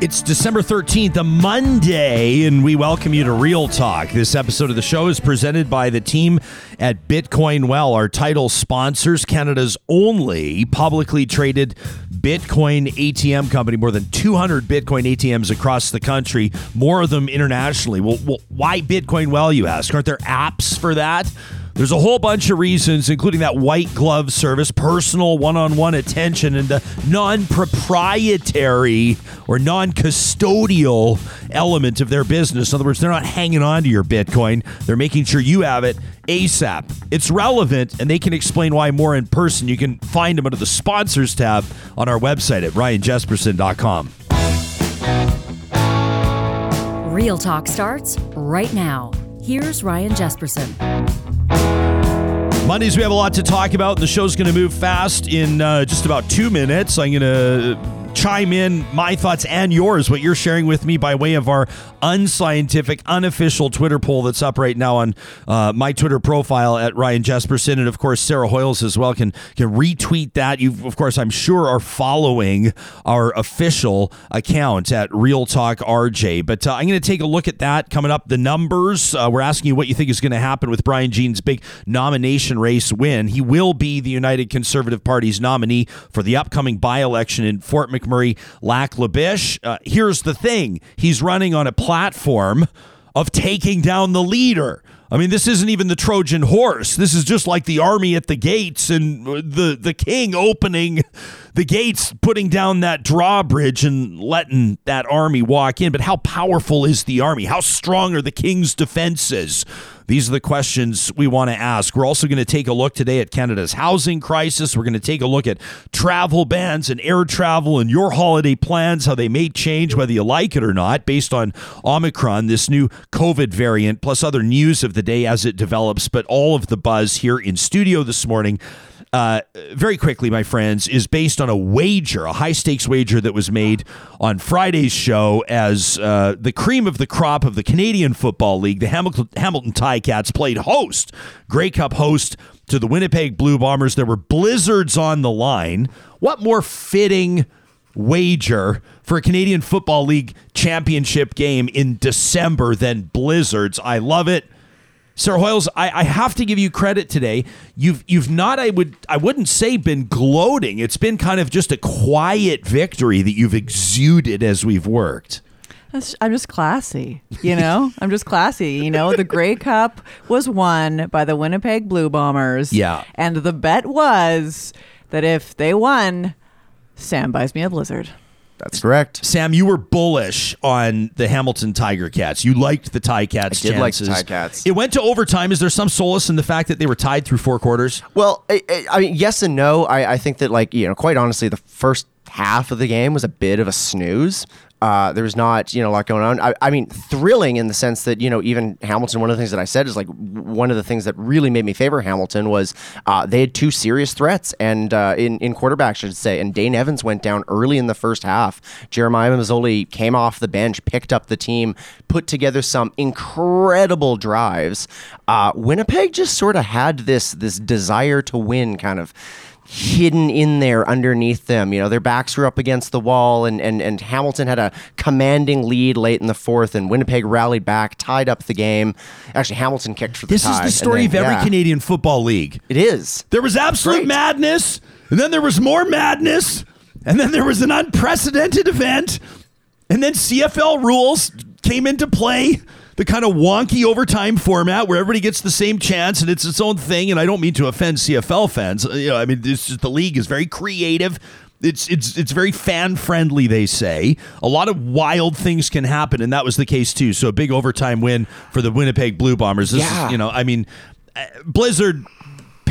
It's December 13th, a Monday, and we welcome you to Real Talk. This episode of the show is presented by the team at Bitcoin Well, our title sponsors, Canada's only publicly traded Bitcoin ATM company. More than 200 Bitcoin ATMs across the country, more of them internationally. Well, well why Bitcoin Well, you ask? Aren't there apps for that? There's a whole bunch of reasons, including that white glove service, personal one on one attention, and the non proprietary or non custodial element of their business. In other words, they're not hanging on to your Bitcoin, they're making sure you have it ASAP. It's relevant, and they can explain why more in person. You can find them under the sponsors tab on our website at ryanjesperson.com. Real Talk starts right now. Here's Ryan Jesperson. Mondays, we have a lot to talk about. The show's going to move fast in uh, just about two minutes. I'm going to chime in my thoughts and yours, what you're sharing with me by way of our unscientific, unofficial Twitter poll that's up right now on uh, my Twitter profile at Ryan Jesperson, and of course Sarah Hoyles as well can can retweet that. You, of course, I'm sure are following our official account at Real Talk RJ. But uh, I'm going to take a look at that coming up. The numbers. Uh, we're asking you what you think is going to happen with Brian Jean's big nomination race win. He will be the United Conservative Party's nominee for the upcoming by-election in Fort McMurray, Lac La Biche. Uh, here's the thing: he's running on a platform of taking down the leader. I mean, this isn't even the Trojan horse. This is just like the army at the gates and the the king opening the gates, putting down that drawbridge and letting that army walk in. But how powerful is the army? How strong are the king's defenses? These are the questions we want to ask. We're also going to take a look today at Canada's housing crisis. We're going to take a look at travel bans and air travel and your holiday plans, how they may change whether you like it or not, based on Omicron, this new COVID variant, plus other news of the day as it develops. But all of the buzz here in studio this morning uh, very quickly, my friends, is based on a wager, a high stakes wager that was made on Friday's show as uh, the cream of the crop of the Canadian Football League. The Hamilton, Hamilton Ticats played host, Grey Cup host to the Winnipeg Blue Bombers. There were blizzards on the line. What more fitting wager for a Canadian Football League championship game in December than blizzards? I love it. Sarah Hoyles, I, I, have to give you credit today. You've you've not I would I wouldn't say been gloating. It's been kind of just a quiet victory that you've exuded as we've worked. I'm just classy, you know. I'm just classy, you know. The Grey Cup was won by the Winnipeg Blue Bombers. Yeah, and the bet was that if they won, Sam buys me a blizzard. That's correct. Sam, you were bullish on the Hamilton Tiger Cats. You liked the Ticats. I did chances. like the Ticats. It went to overtime. Is there some solace in the fact that they were tied through four quarters? Well, I, I mean, yes and no. I, I think that, like, you know, quite honestly, the first half of the game was a bit of a snooze. Uh, there was not, you know, a lot going on. I, I, mean, thrilling in the sense that, you know, even Hamilton, one of the things that I said is like one of the things that really made me favor Hamilton was uh, they had two serious threats and uh, in, in quarterback, I should say. And Dane Evans went down early in the first half. Jeremiah Masoli came off the bench, picked up the team, put together some incredible drives. Uh, Winnipeg just sort of had this this desire to win kind of hidden in there underneath them. You know, their backs were up against the wall, and, and, and Hamilton had a commanding lead late in the fourth, and Winnipeg rallied back, tied up the game. Actually, Hamilton kicked for the this tie. This is the story then, of every yeah. Canadian football league. It is. There was absolute Great. madness, and then there was more madness, and then there was an unprecedented event, and then CFL rules came into play the kind of wonky overtime format where everybody gets the same chance and it's its own thing. And I don't mean to offend CFL fans. You know, I mean, just, the league is very creative. It's it's it's very fan friendly. They say a lot of wild things can happen, and that was the case too. So a big overtime win for the Winnipeg Blue Bombers. This Yeah. is, you know, I mean, uh, Blizzard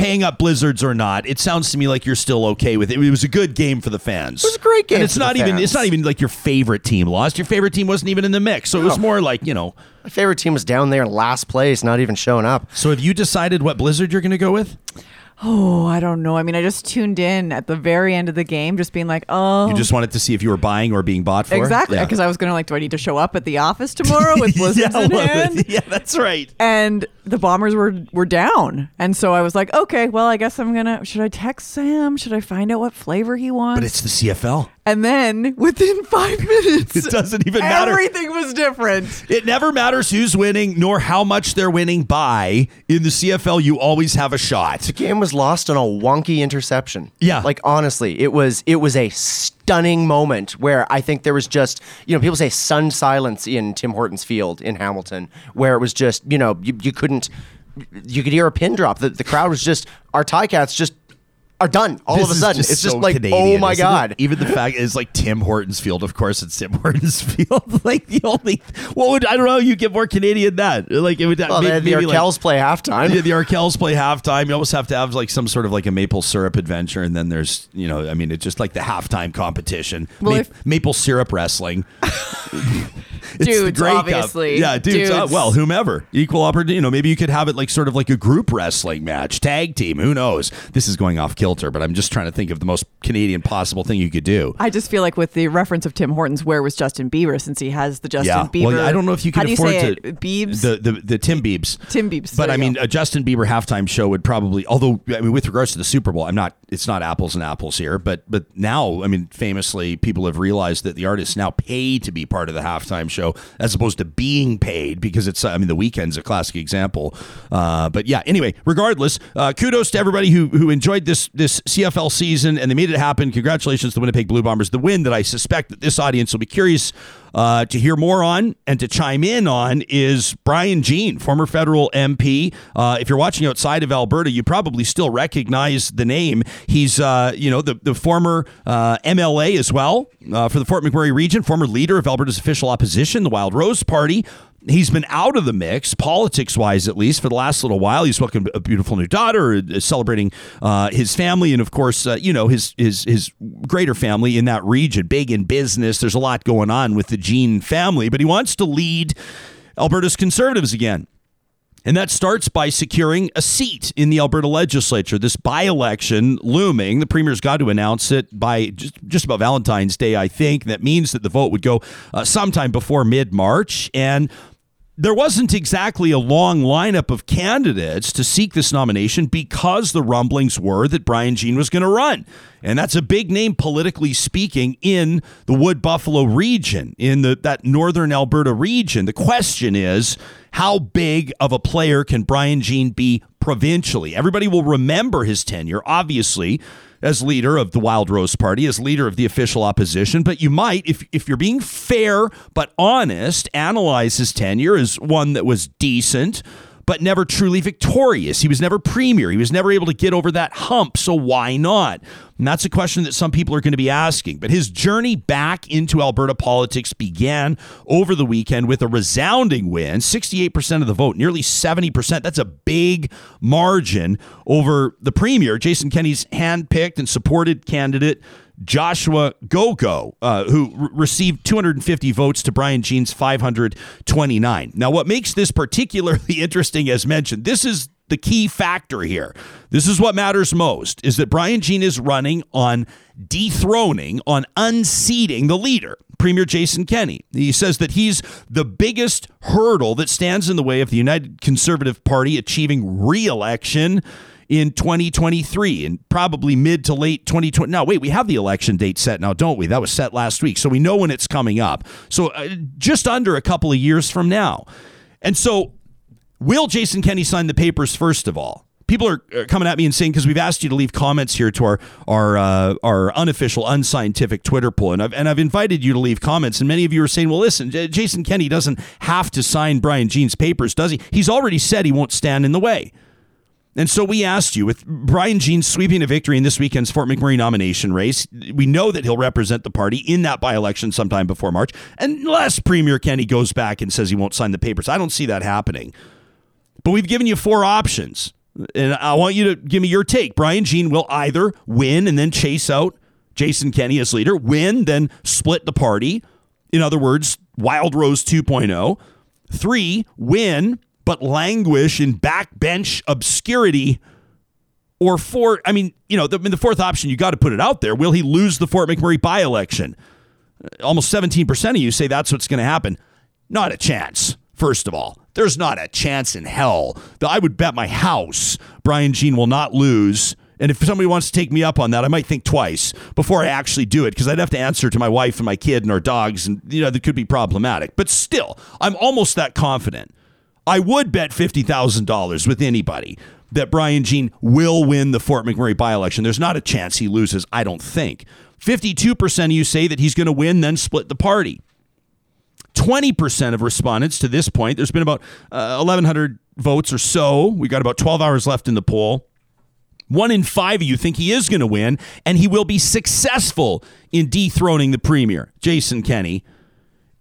paying up blizzards or not, it sounds to me like you're still okay with it. It was a good game for the fans. It was a great game And it's for the not even it's not even like your favorite team lost. Your favorite team wasn't even in the mix. So it was more like, you know. My favorite team was down there in last place, not even showing up. So have you decided what blizzard you're going to go with? Oh, I don't know. I mean, I just tuned in at the very end of the game, just being like, oh. You just wanted to see if you were buying or being bought for? Exactly, Yeah. because I was gonna like, do I need to show up at the office tomorrow with blizzards yeah, in well, hand? yeah, that's right. And the bombers were were down, and so I was like, okay, well, I guess I'm gonna. Should I text Sam? Should I find out what flavor he wants? But it's the CFL. And then within five minutes, It doesn't even matter. Everything was different. It never matters who's winning nor how much they're winning by. In the CFL, you always have a shot. The game was lost on a wonky interception. Yeah. Like honestly, it was it was a stunning moment where I think there was just you know people say sun silence in Tim Hortons Field in Hamilton where it was just you know you, you couldn't you could hear a pin drop. The, the crowd was just our Ticats just are done all This of a sudden. just It's just so like Canadian, oh my isn't it? god. Even the fact is like Tim Hortons Field. Of course, it's Tim Hortons Field. like the only what would I don't know. You get more Canadian than that. Like it would Well, maybe, the, the maybe, like- Arkells play halftime. Yeah, the Arkells play halftime. You almost have to have like some sort of like a maple syrup adventure, and then there's you know, I mean, it's just like the halftime competition. Well, Ma- if- maple syrup wrestling. It's the Dudes, Grey Cup. obviously. Yeah, dudes. uh, well, whomever. Equal opportunity. You know, maybe you could have it like sort of like a group wrestling match, tag team. Who knows? This is going off kilter, but I'm just trying to think of the most Canadian possible thing you could do. I just feel like with the reference of Tim Hortons, where was Justin Bieber since he has the Justin yeah. Bieber? Well, I don't know if you can do afford you say to it? Biebs. the the the Tim Biebs. Tim Biebs, But I mean, go. a Justin Bieber halftime show would probably, although I mean, with regards to the Super Bowl, I'm not. It's not apples and apples here, but but now, I mean, famously, people have realized that the artists now pay to be part of the halftime show as opposed to being paid because it's. I mean, the Weeknd's a classic example. Uh, but yeah, anyway, regardless, uh, kudos to everybody who who enjoyed this this CFL season and they made it happen. Congratulations to the Winnipeg Blue Bombers, the win that I suspect that this audience will be curious uh, to hear more on and to chime in on is Brian Jean, former federal MP. Uh, if you're watching outside of Alberta, you probably still recognize the name. He's, uh, you know, the, the former uh, MLA as well uh, for the Fort McMurray region, former leader of Alberta's official opposition, the Wild Rose Party. He's been out of the mix, politics wise at least, for the last little while. He's welcomed a beautiful new daughter, uh, celebrating uh, his family, and of course, uh, you know his his his greater family in that region, big in business. There's a lot going on with the Jean family, but he wants to lead Alberta's conservatives again. And that starts by securing a seat in the Alberta legislature. This by election looming. The premier's got to announce it by just, just about Valentine's Day, I think. That means that the vote would go uh, sometime before mid March. And there wasn't exactly a long lineup of candidates to seek this nomination because the rumblings were that Brian Jean was going to run. And that's a big name politically speaking in the Wood Buffalo region, in the that northern Alberta region. The question is, how big of a player can Brian Jean be provincially? Everybody will remember his tenure, obviously, as leader of the Wild Rose Party, as leader of the official opposition. But you might, if, if you're being fair but honest, analyze his tenure as one that was decent, but never truly victorious. He was never premier. He was never able to get over that hump. So why not? And that's a question that some people are going to be asking. But his journey back into Alberta politics began over the weekend with a resounding win 68% of the vote, nearly 70%. That's a big margin over the premier, Jason Kenney's handpicked and supported candidate. Joshua Gogo, uh, who r- received 250 votes to Brian Jean's 529. Now, what makes this particularly interesting, as mentioned, this is the key factor here. This is what matters most is that Brian Jean is running on dethroning, on unseating the leader, Premier Jason Kenney. He says that he's the biggest hurdle that stands in the way of the United Conservative Party achieving re-election in 2023 and probably mid to late 2020. Now, wait, we have the election date set now, don't we? That was set last week. So we know when it's coming up. So uh, just under a couple of years from now. And so Will Jason Kenney sign the papers first of all? People are are coming at me and saying because we've asked you to leave comments here to our our uh, our unofficial, unscientific Twitter poll, and I've and I've invited you to leave comments, and many of you are saying, "Well, listen, J- Jason Kenney doesn't have to sign Brian Jean's papers, does he? He's already said he won't stand in the way." And so we asked you, with Brian Jean sweeping a victory in this weekend's Fort McMurray nomination race, we know that he'll represent the party in that by election sometime before March, unless Premier Kenney goes back and says he won't sign the papers. I don't see that happening. But we've given you four options. And I want you to give me your take. Brian Jean will either win and then chase out Jason Kenney as leader, win, then split the party. In other words, Wild Rose 2.0. Three, win, but languish in backbench obscurity. Or four, I mean, you know, the, the fourth option, you got to put it out there. Will he lose the Fort McMurray by election? Almost 17% of you say that's what's going to happen. Not a chance, first of all. There's not a chance in hell that I would bet my house Brian Jean will not lose And if somebody wants to take me up on that, I might think twice before I actually do it because I'd have to answer to my wife and my kid and our dogs, and you know that could be problematic. But still, I'm almost that confident. I would bet fifty thousand dollars with anybody that Brian Jean will win the Fort McMurray by-election. There's not a chance he loses. I don't think. Fifty-two percent of you say that he's going to win, then split the party. 20% of respondents to this point, there's been about uh, 1,100 votes or so. We got about 12 hours left in the poll. One in five of you think he is going to win, and he will be successful in dethroning the premier, Jason Kenney.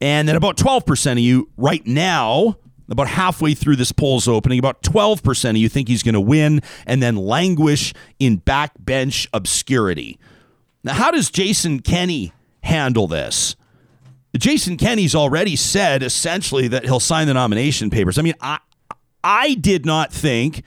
And then about 12% of you right now, about halfway through this poll's opening, about 12% of you think he's going to win and then languish in backbench obscurity. Now, how does Jason Kenney handle this? Jason Kenney's already said essentially that he'll sign the nomination papers. I mean, I I did not think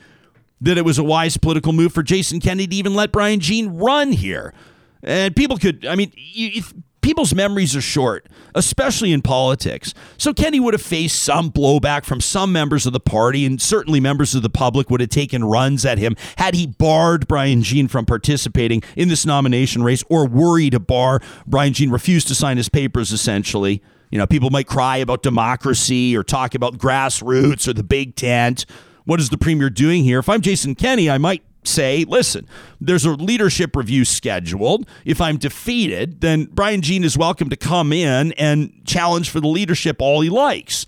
that it was a wise political move for Jason Kenney to even let Brian Jean run here. And people could, I mean, you, people's memories are short, especially in politics. So Kenney would have faced some blowback from some members of the party, and certainly members of the public would have taken runs at him had he barred Brian Jean from participating in this nomination race or worried to bar Brian Jean refused to sign his papers, essentially. You know, people might cry about democracy or talk about grassroots or the big tent. What is the premier doing here? If I'm Jason Kenney, I might say, listen, there's a leadership review scheduled. If I'm defeated, then Brian Jean is welcome to come in and challenge for the leadership all he likes.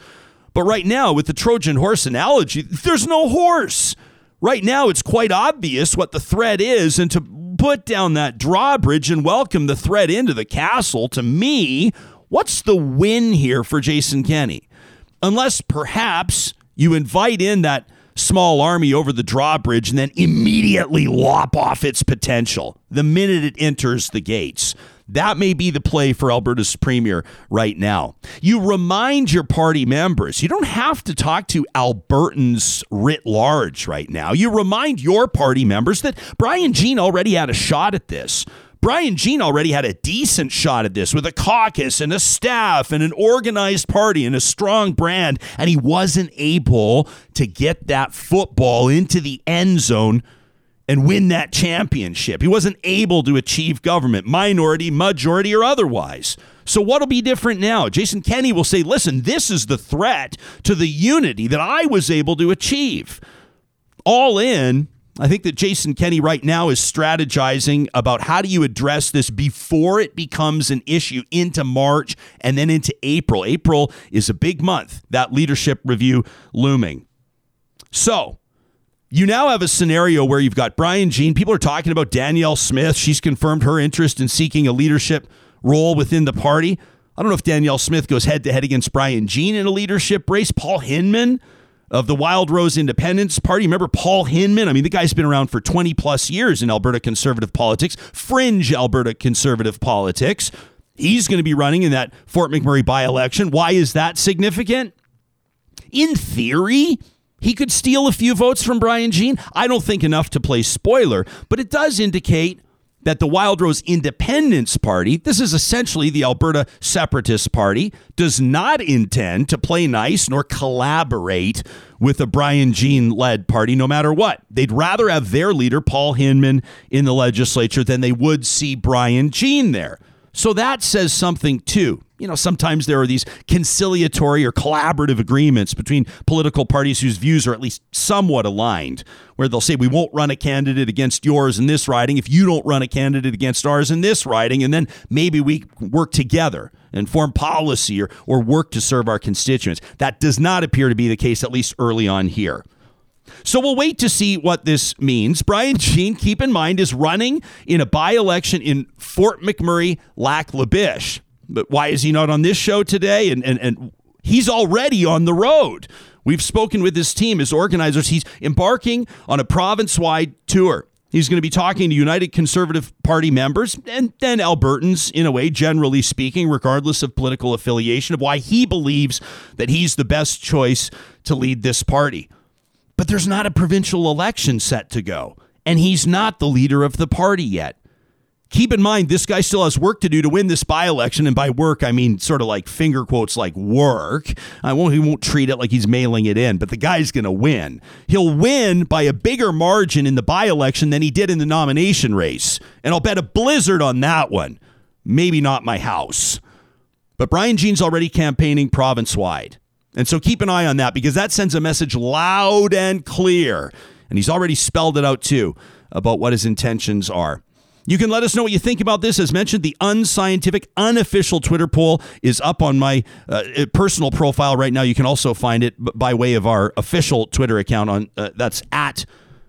But right now, with the Trojan horse analogy, there's no horse. Right now, it's quite obvious what the threat is, and to put down that drawbridge and welcome the threat into the castle, to me, what's the win here for Jason Kenney? Unless perhaps you invite in that small army over the drawbridge and then immediately lop off its potential the minute it enters the gates. That may be the play for Alberta's premier right now. You remind your party members, you don't have to talk to Albertans writ large right now. You remind your party members that Brian Jean already had a shot at this. Brian Jean already had a decent shot at this with a caucus and a staff and an organized party and a strong brand, and he wasn't able to get that football into the end zone and win that championship. He wasn't able to achieve government, minority, majority, or otherwise. So, what'll be different now? Jason Kenney will say, listen, this is the threat to the unity that I was able to achieve. All in, I think that Jason Kenney right now is strategizing about how do you address this before it becomes an issue into March and then into April. April is a big month, that leadership review looming. So, you now have a scenario where you've got Brian Jean. People are talking about Danielle Smith. She's confirmed her interest in seeking a leadership role within the party. I don't know if Danielle Smith goes head to head against Brian Jean in a leadership race. Paul Hinman of the Wild Rose Independence Party. Remember Paul Hinman? I mean, the guy's been around for 20 plus years in Alberta conservative politics, fringe Alberta conservative politics. He's going to be running in that Fort McMurray by election. Why is that significant? In theory, he could steal a few votes from Brian Jean. I don't think enough to play spoiler, but it does indicate that the Wild Rose Independence Party, this is essentially the Alberta Separatist Party, does not intend to play nice nor collaborate with the Brian Jean led party no matter what. They'd rather have their leader, Paul Hinman, in the legislature than they would see Brian Jean there. So that says something too. You know, sometimes there are these conciliatory or collaborative agreements between political parties whose views are at least somewhat aligned, where they'll say, we won't run a candidate against yours in this riding if you don't run a candidate against ours in this riding. And then maybe we work together and form policy or, or work to serve our constituents. That does not appear to be the case, at least early on here. So we'll wait to see what this means. Brian Jean, keep in mind, is running in a by election in Fort McMurray, Lac La Biche. But why is he not on this show today? And, and, and he's already on the road. We've spoken with his team, his organizers. He's embarking on a province wide tour. He's going to be talking to United Conservative Party members and then Albertans, in a way, generally speaking, regardless of political affiliation, of why he believes that he's the best choice to lead this party. But there's not a provincial election set to go, and he's not the leader of the party yet. keep in mind, this guy still has work to do to win this by election. And by work, I mean sort of like finger quotes like work. I won't, he won't treat it like he's mailing it in, but the guy's going to win. He'll win by a bigger margin in the by election than he did in the nomination race. And I'll bet a blizzard on that one. Maybe not my house. But Brian Jean's already campaigning province wide. And so keep an eye on that because that sends a message loud and clear. And he's already spelled it out too about what his intentions are. You can let us know what you think about this. As mentioned, the unscientific, unofficial Twitter poll is up on my uh, personal profile right now. You can also find it by way of our official Twitter account on uh, that's at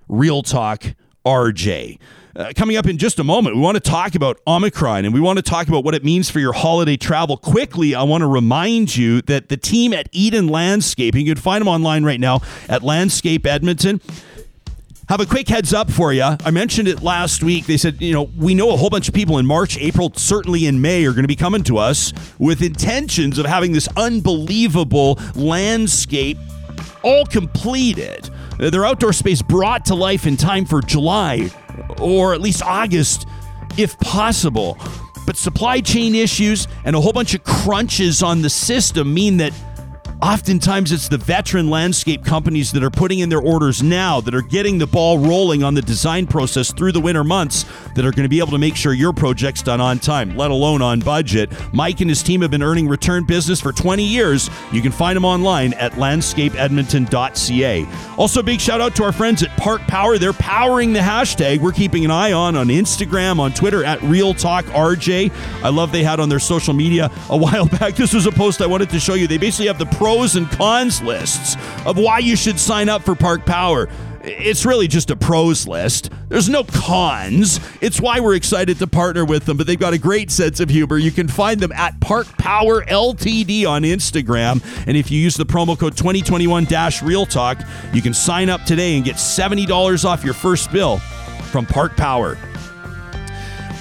Real Talk RJ. Uh, coming up in just a moment, we want to talk about Omicron and we want to talk about what it means for your holiday travel. Quickly, I want to remind you that the team at Eden Landscaping, you can find them online right now at Landscape Edmonton. Have a quick heads up for you. I mentioned it last week. They said, you know, we know a whole bunch of people in March, April, certainly in May are going to be coming to us with intentions of having this unbelievable landscape all completed. Their outdoor space brought to life in time for July or at least August if possible. But supply chain issues and a whole bunch of crunches on the system mean that Oftentimes, it's the veteran landscape companies that are putting in their orders now, that are getting the ball rolling on the design process through the winter months, that are going to be able to make sure your project's done on time, let alone on budget. Mike and his team have been earning return business for 20 years. You can find them online at landscapeedmonton.ca. Also, big shout out to our friends at Park Power. They're powering the hashtag we're keeping an eye on on Instagram, on Twitter at Real Talk RJ. I love they had on their social media a while back. This was a post I wanted to show you. They basically have the pros and cons lists of why you should sign up for Park Power. It's really just a pros list. There's no cons. It's why we're excited to partner with them, but they've got a great sense of humor. You can find them at Park Power LTD on Instagram. And if you use the promo code 2021 Real Talk, you can sign up today and get $70 off your first bill from Park Power.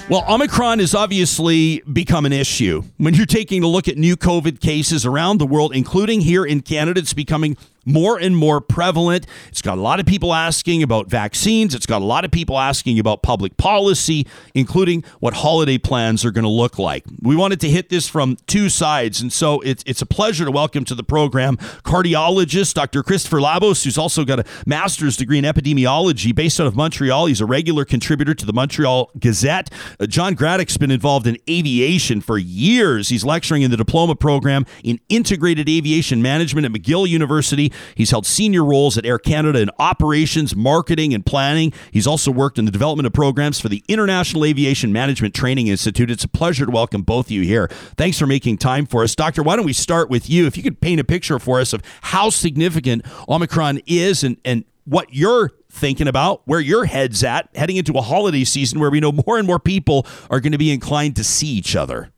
Well, Omicron has obviously become an issue. When you're taking a look at new COVID cases around the world, including here in Canada, it's becoming more and more prevalent. It's got a lot of people asking about vaccines. It's got a lot of people asking about public policy, including what holiday plans are going to look like. We wanted to hit this from two sides. And so it's, it's a pleasure to welcome to the program cardiologist Dr. Christopher Labos, who's also got a master's degree in epidemiology based out of Montreal. He's a regular contributor to the Montreal Gazette. Uh, John Gradek's been involved in aviation for years. He's lecturing in the diploma program in integrated aviation management at McGill University. He's held senior roles at Air Canada in operations, marketing, and planning. He's also worked in the development of programs for the International Aviation Management Training Institute. It's a pleasure to welcome both of you here. Thanks for making time for us. Doctor, why don't we start with you? If you could paint a picture for us of how significant Omicron is and, and what you're thinking about, where your head's at heading into a holiday season where we know more and more people are going to be inclined to see each other.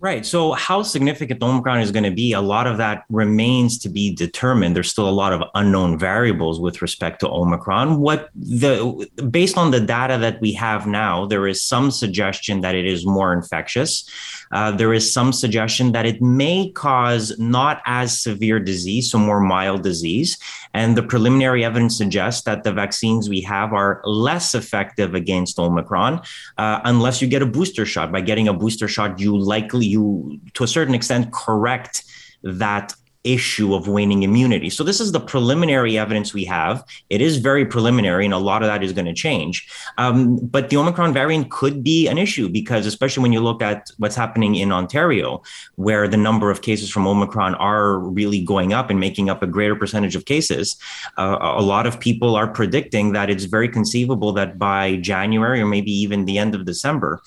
Right. So, how significant Omicron is going to be, a lot of that remains to be determined. There's still a lot of unknown variables with respect to Omicron. What the based on the data that we have now, there is some suggestion that it is more infectious. Uh, there is some suggestion that it may cause not as severe disease, so more mild disease. And the preliminary evidence suggests that the vaccines we have are less effective against Omicron uh, unless you get a booster shot. By getting a booster shot, you likely, you to a certain extent, correct that issue of waning immunity. So this is the preliminary evidence we have. It is very preliminary, and a lot of that is going to change. Um, but the Omicron variant could be an issue because, especially when you look at what's happening in Ontario, where the number of cases from Omicron are really going up and making up a greater percentage of cases, uh, a lot of people are predicting that it's very conceivable that by January or maybe even the end of December,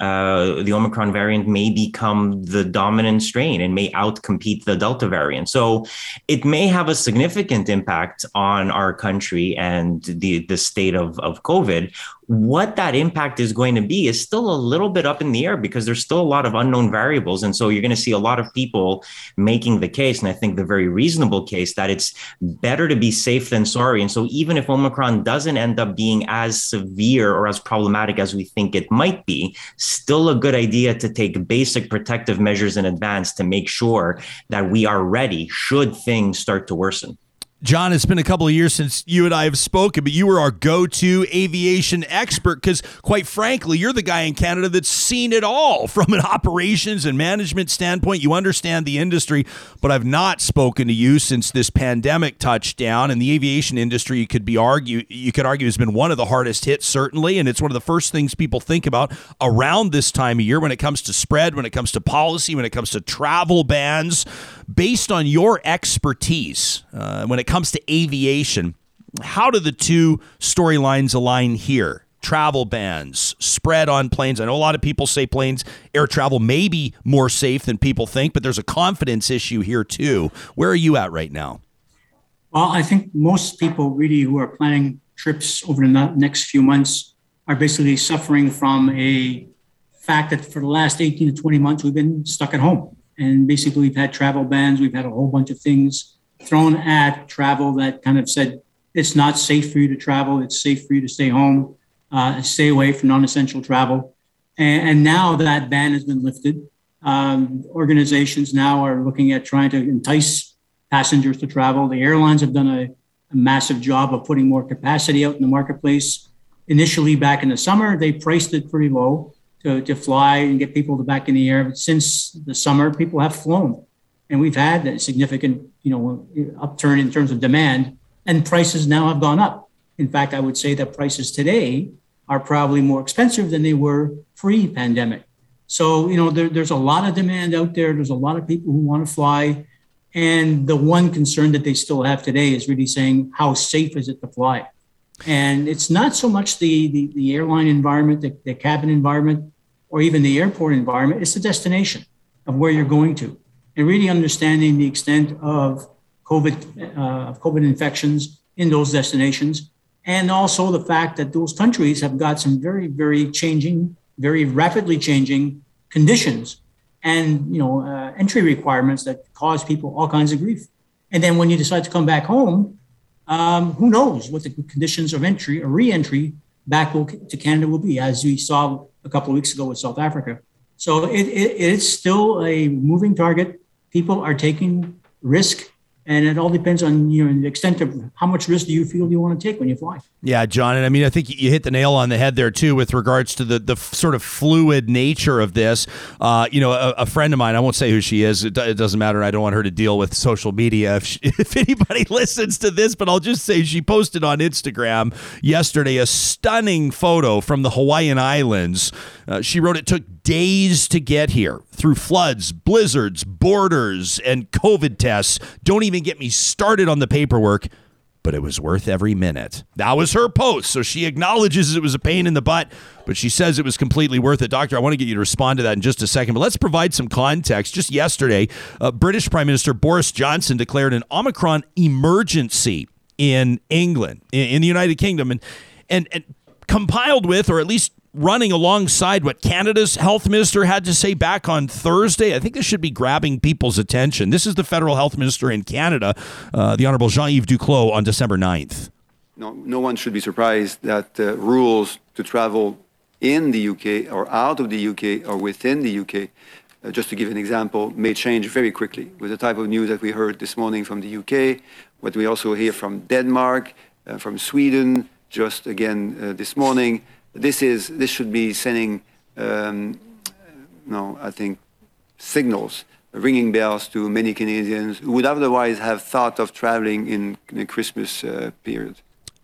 uh, the Omicron variant may become the dominant strain and may outcompete the Delta variant. So it may have a significant impact on our country and the, the state of, of COVID what that impact is going to be is still a little bit up in the air because there's still a lot of unknown variables. And so you're going to see a lot of people making the case, and I think the very reasonable case, that it's better to be safe than sorry. And so even if Omicron doesn't end up being as severe or as problematic as we think it might be, still a good idea to take basic protective measures in advance to make sure that we are ready should things start to worsen. John, it's been a couple of years since you and I have spoken, but you were our go to aviation expert because, quite frankly, you're the guy in Canada that's seen it all from an operations and management standpoint. You understand the industry, but I've not spoken to you since this pandemic touched down. And the aviation industry, you could be argue, you could argue, has been one of the hardest hit, certainly. And it's one of the first things people think about around this time of year when it comes to spread, when it comes to policy, when it comes to travel bans. Based on your expertise, uh, when it comes to aviation, how do the two storylines align here? Travel bans, spread on planes. I know a lot of people say planes, air travel may be more safe than people think, but there's a confidence issue here too. Where are you at right now? Well, I think most people really who are planning trips over the next few months are basically suffering from a fact that for the last 18 to 20 months, we've been stuck at home. And basically, we've had travel bans, we've had a whole bunch of things thrown at travel that kind of said it's not safe for you to travel, it's safe for you to stay home, uh, stay away from non essential travel. And, and, now that ban has been lifted. Um, organizations now are looking at trying to entice passengers to travel. The airlines have done a, a massive job of putting more capacity out in the marketplace. Initially, back in the summer, they priced it pretty low to, to fly and get people back in the air. But since the summer, people have flown and we've had a significant, you know, upturn in terms of demand, and prices now have gone up. In fact, I would say that prices today are probably more expensive than they were pre-pandemic. So, you know, there, there's a lot of demand out there. There's a lot of people who want to fly, and the one concern that they still have today is really saying, how safe is it to fly? And it's not so much the the, the airline environment, the, the cabin environment, or even the airport environment. It's the destination of where you're going to and really understanding the extent of COVID, uh, COVID infections in those destinations, and also the fact that those countries have got some very, very changing, very rapidly changing conditions, and you know uh, entry requirements that cause people all kinds of grief. And then when you decide to come back home, um, who knows what the conditions of entry or re-entry back to Canada will be, as we saw a couple of weeks ago with South Africa. So it, it, it's still a moving target people are taking risk and it all depends on you know the extent of how much risk do you feel you want to take when you fly. Yeah, John, and I mean I think you hit the nail on the head there too with regards to the the sort of fluid nature of this. Uh, you know, a, a, friend of mine, I won't say who she is. It, it, doesn't matter. I don't want her to deal with social media if she, if anybody listens to this, but I'll just say she posted on Instagram yesterday a stunning photo from the Hawaiian Islands. Uh, she wrote it took days to get here through floods, blizzards, borders, and COVID tests. Don't even get me started on the paperwork, but it was worth every minute. That was her post. So she acknowledges it was a pain in the butt, but she says it was completely worth it. Doctor, I want to get you to respond to that in just a second, but let's provide some context. Just yesterday, uh, British Prime Minister Boris Johnson declared an Omicron emergency in England, in, in the United Kingdom, and, and, and compiled with, or at least running alongside what Canada's health minister had to say back on Thursday. I think this should be grabbing people's attention. This is the federal health minister in Canada, uh, the Honorable Jean Yves Duclos, on December 9th. No, no one should be surprised that uh, rules to travel in the UK or out of the UK or within the UK, uh, just to give an example, may change very quickly. With the type of news that we heard this morning from the UK, what we also hear from Denmark, uh, from Sweden, just again uh, this morning, this is this should be sending, um, no, I think, signals, ringing bells to many Canadians who would otherwise have thought of traveling in the Christmas uh, period.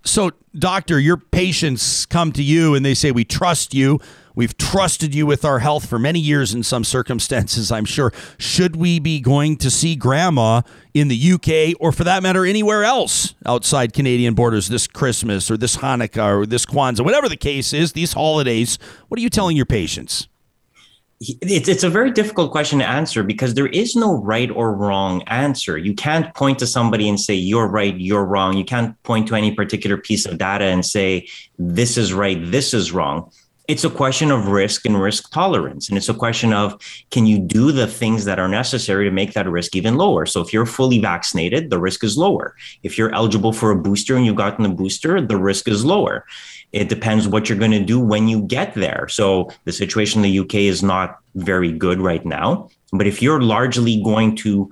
So, doctor, your patients come to you and they say, "We trust you. We've trusted you with our health for many years in some circumstances, I'm sure. Should we be going to see grandma in the UK or for that matter anywhere else outside Canadian borders this Christmas or this Hanukkah or this Kwanzaa, whatever the case is, these holidays? What are you telling your patients? it's it's a very difficult question to answer because there is no right or wrong answer. You can't point to somebody and say you're right, you're wrong. You can't point to any particular piece of data and say this is right, this is wrong it's a question of risk and risk tolerance. And it's a question of can you do the things that are necessary to make that risk even lower? So if you're fully vaccinated, the risk is lower. If you're eligible for a booster and you've gotten a booster, the risk is lower. It depends what you're going to do when you get there. So the situation in the UK is not very good right now. But if you're largely going to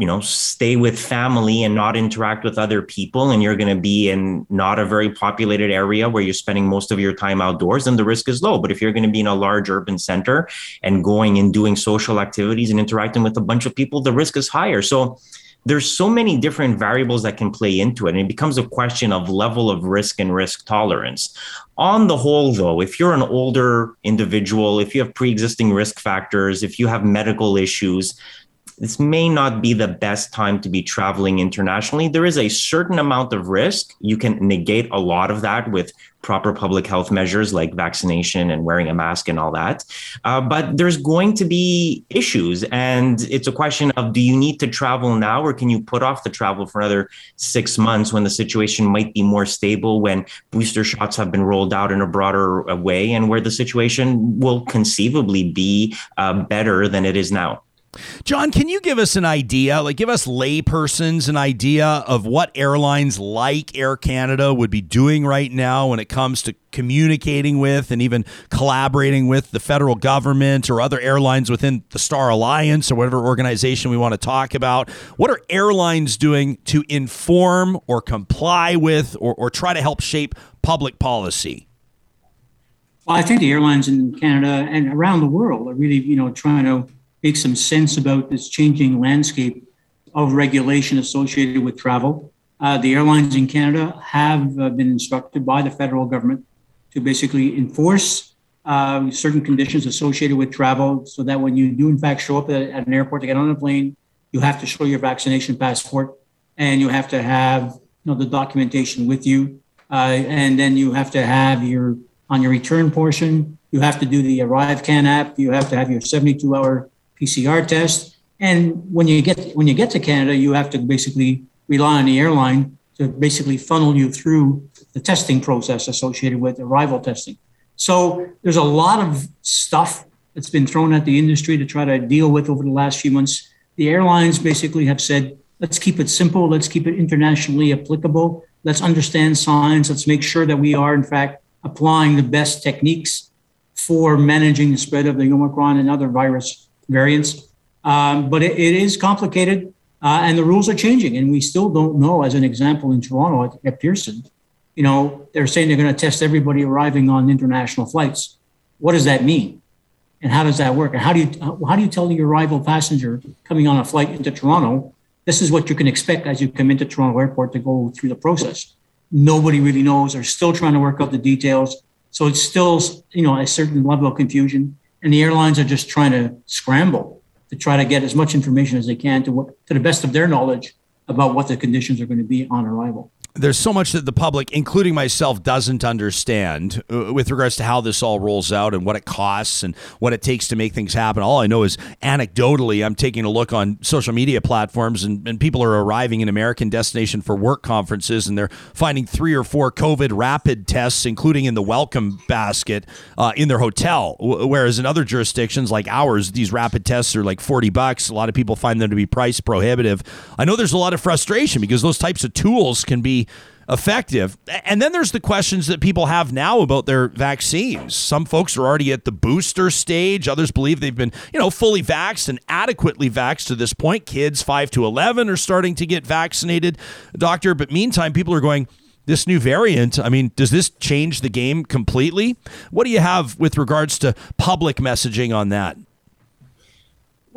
you know stay with family and not interact with other people and you're going to be in not a very populated area where you're spending most of your time outdoors then the risk is low. But if you're going to be in a large urban center and going and doing social activities and interacting with a bunch of people the risk is higher. So there's so many different variables that can play into it and it becomes a question of level of risk and risk tolerance. On the whole though if you're an older individual if you have pre-existing risk factors if you have medical issues this may not be the best time to be traveling internationally. There is a certain amount of risk. You can negate a lot of that with proper public health measures like vaccination and wearing a mask and all that. Uh, but there's going to be issues. And it's a question of do you need to travel now or can you put off the travel for another six months when the situation might be more stable, when booster shots have been rolled out in a broader way, and where the situation will conceivably be uh, better than it is now? John, can you give us an idea, like give us laypersons an idea of what airlines like Air Canada would be doing right now when it comes to communicating with and even collaborating with the federal government or other airlines within the Star Alliance or whatever organization we want to talk about? What are airlines doing to inform or comply with or, or try to help shape public policy? Well, I think the airlines in Canada and around the world are really, you know, trying to make some sense about this changing landscape of regulation associated with travel. Uh, the airlines in Canada have uh, been instructed by the federal government to basically enforce uh, certain conditions associated with travel so that when you do, in fact, show up at, at, an airport to get on a plane, you have to show your vaccination passport and you have to have you know, the documentation with you. Uh, and then you have to have your, on your return portion, you have to do the ArriveCAN app, you have to have your 72 hour PCR test. And when you get when you get to Canada, you have to basically rely on the airline to basically funnel you through the testing process associated with arrival testing. So there's a lot of stuff that's been thrown at the industry to try to deal with over the last few months. The airlines basically have said, let's keep it simple, let's keep it internationally applicable, let's understand signs, let's make sure that we are in fact applying the best techniques for managing the spread of the Omicron and other virus variants. Um, but it, it is complicated uh, and the rules are changing. And we still don't know, as an example, in Toronto at, at Pearson, you know, they're saying they're going to test everybody arriving on international flights. What does that mean? And how does that work? And how do you how do you tell the arrival passenger coming on a flight into Toronto, this is what you can expect as you come into Toronto Airport to go through the process? Nobody really knows. They're still trying to work out the details. So it's still, you know, a certain level of confusion and the airlines are just trying to scramble to try to get as much information as they can to to the best of their knowledge about what the conditions are going to be on arrival there's so much that the public, including myself, doesn't understand uh, with regards to how this all rolls out and what it costs and what it takes to make things happen. All I know is anecdotally, I'm taking a look on social media platforms and, and people are arriving in American destination for work conferences and they're finding three or four COVID rapid tests, including in the welcome basket uh, in their hotel. Whereas in other jurisdictions like ours, these rapid tests are like 40 bucks. A lot of people find them to be price prohibitive. I know there's a lot of frustration because those types of tools can be effective. And then there's the questions that people have now about their vaccines. Some folks are already at the booster stage. Others believe they've been, you know, fully vaxxed and adequately vaxxed to this point. Kids 5 to 11 are starting to get vaccinated, doctor. But meantime, people are going, this new variant, I mean, does this change the game completely? What do you have with regards to public messaging on that?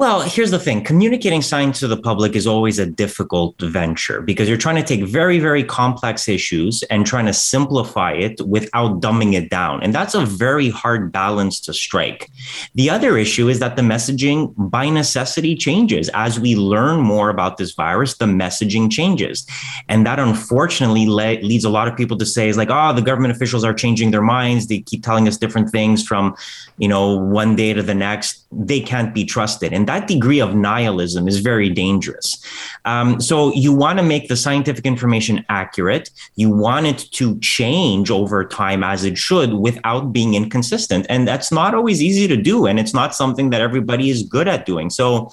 Well, here's the thing communicating science to the public is always a difficult venture because you're trying to take very, very complex issues and trying to simplify it without dumbing it down. And that's a very hard balance to strike. The other issue is that the messaging by necessity changes. As we learn more about this virus, the messaging changes. And that unfortunately le- leads a lot of people to say, is like, oh, the government officials are changing their minds. They keep telling us different things from, you know, one day to the next. They can't be trusted. And that degree of nihilism is very dangerous. Um, so you want to make the scientific information accurate. You want it to change over time as it should without being inconsistent. And that's not always easy to do. And it's not something that everybody is good at doing. So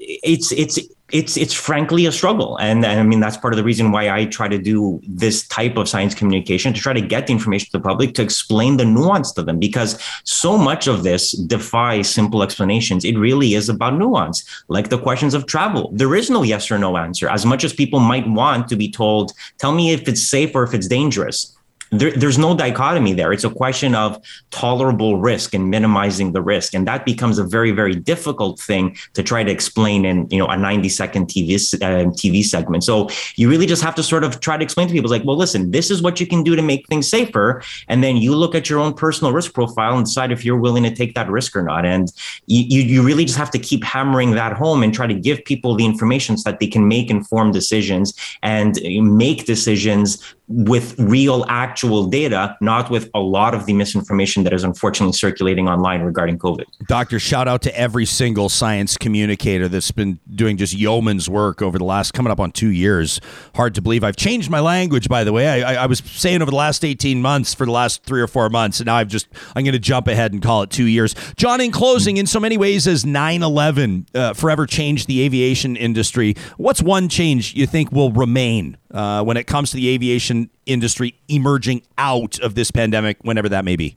it's it's it's it's frankly a struggle. And, and i mean that's part of the reason why i try to do this type of science communication to try to get the information to the public to explain the nuance to them because so much of this defies simple explanations. It really is about nuance like the questions of travel. There is no yes or no answer as much as people might want to be told tell me if it's safe or if it's dangerous there, there's no dichotomy there. It's a question of tolerable risk and minimizing the risk, and that becomes a very, very difficult thing to try to explain in you know a 90 second TV uh, TV segment. So you really just have to sort of try to explain to people like, well, listen, this is what you can do to make things safer, and then you look at your own personal risk profile and decide if you're willing to take that risk or not. And you you really just have to keep hammering that home and try to give people the information so that they can make informed decisions and make decisions with real actual data, not with a lot of the misinformation that is unfortunately circulating online regarding COVID. Doctor, shout out to every single science communicator that's been doing just yeoman's work over the last coming up on two years. Hard to believe I've changed my language, by the way. I, I was saying over the last 18 months for the last three or four months, and now I've just, I'm going to jump ahead and call it two years. John, in closing, in so many ways as 9 11 uh, forever changed the aviation industry, what's one change you think will remain uh, when it comes to the aviation industry emerging out of this pandemic, whenever that may be?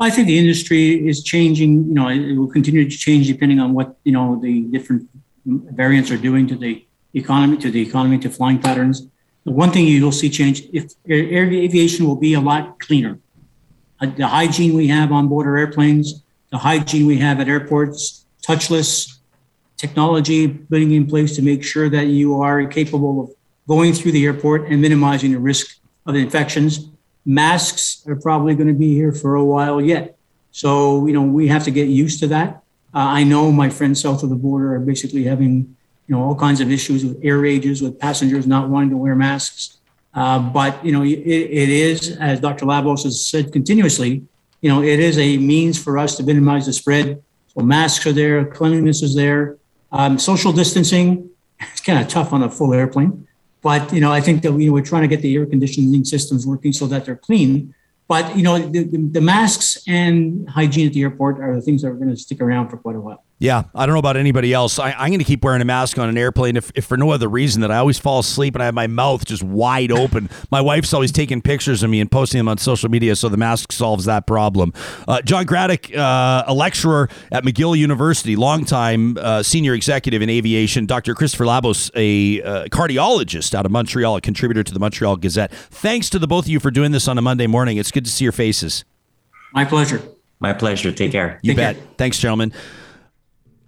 I think the industry is changing. You know, it will continue to change depending on what you know the different variants are doing to the economy, to the economy, to flying patterns. The one thing you'll see change if aviation will be a lot cleaner. Uh, the hygiene we have on board our airplanes, the hygiene we have at airports, touchless technology putting in place to make sure that you are capable of going through the airport and minimizing the risk of infections. Masks are probably going to be here for a while yet. So, you know, we have to get used to that. Uh, I know my friends south of the border are basically having, you know, all kinds of issues with air rages, with passengers not wanting to wear masks. Uh, but, you know, it, it is, as Dr. Labos has said continuously, you know, it is a means for us to minimize the spread. So masks are there, cleanliness is there. Um, social distancing, it's kind of tough on a full airplane. But you know, I think that we, we're trying to get the air conditioning systems working so that they're clean. But you know, the, the masks and hygiene at the airport are the things that are going to stick around for quite a while. Yeah, I don't know about anybody else. I, am going to keep wearing a mask on an airplane if, if for no other reason that I always fall asleep and I have my mouth just wide open. my wife's always taking pictures of me and posting them on social media, so the mask solves that problem. Uh, John Gradek, uh, a lecturer at McGill University, longtime uh, senior executive in aviation. Dr. Christopher Labos, a uh, cardiologist out of Montreal, a contributor to the Montreal Gazette. Thanks to the both of you for doing this on a Monday morning. It's good to see your faces. My pleasure. My pleasure. Take care. You Take bet. care. Thanks, gentlemen.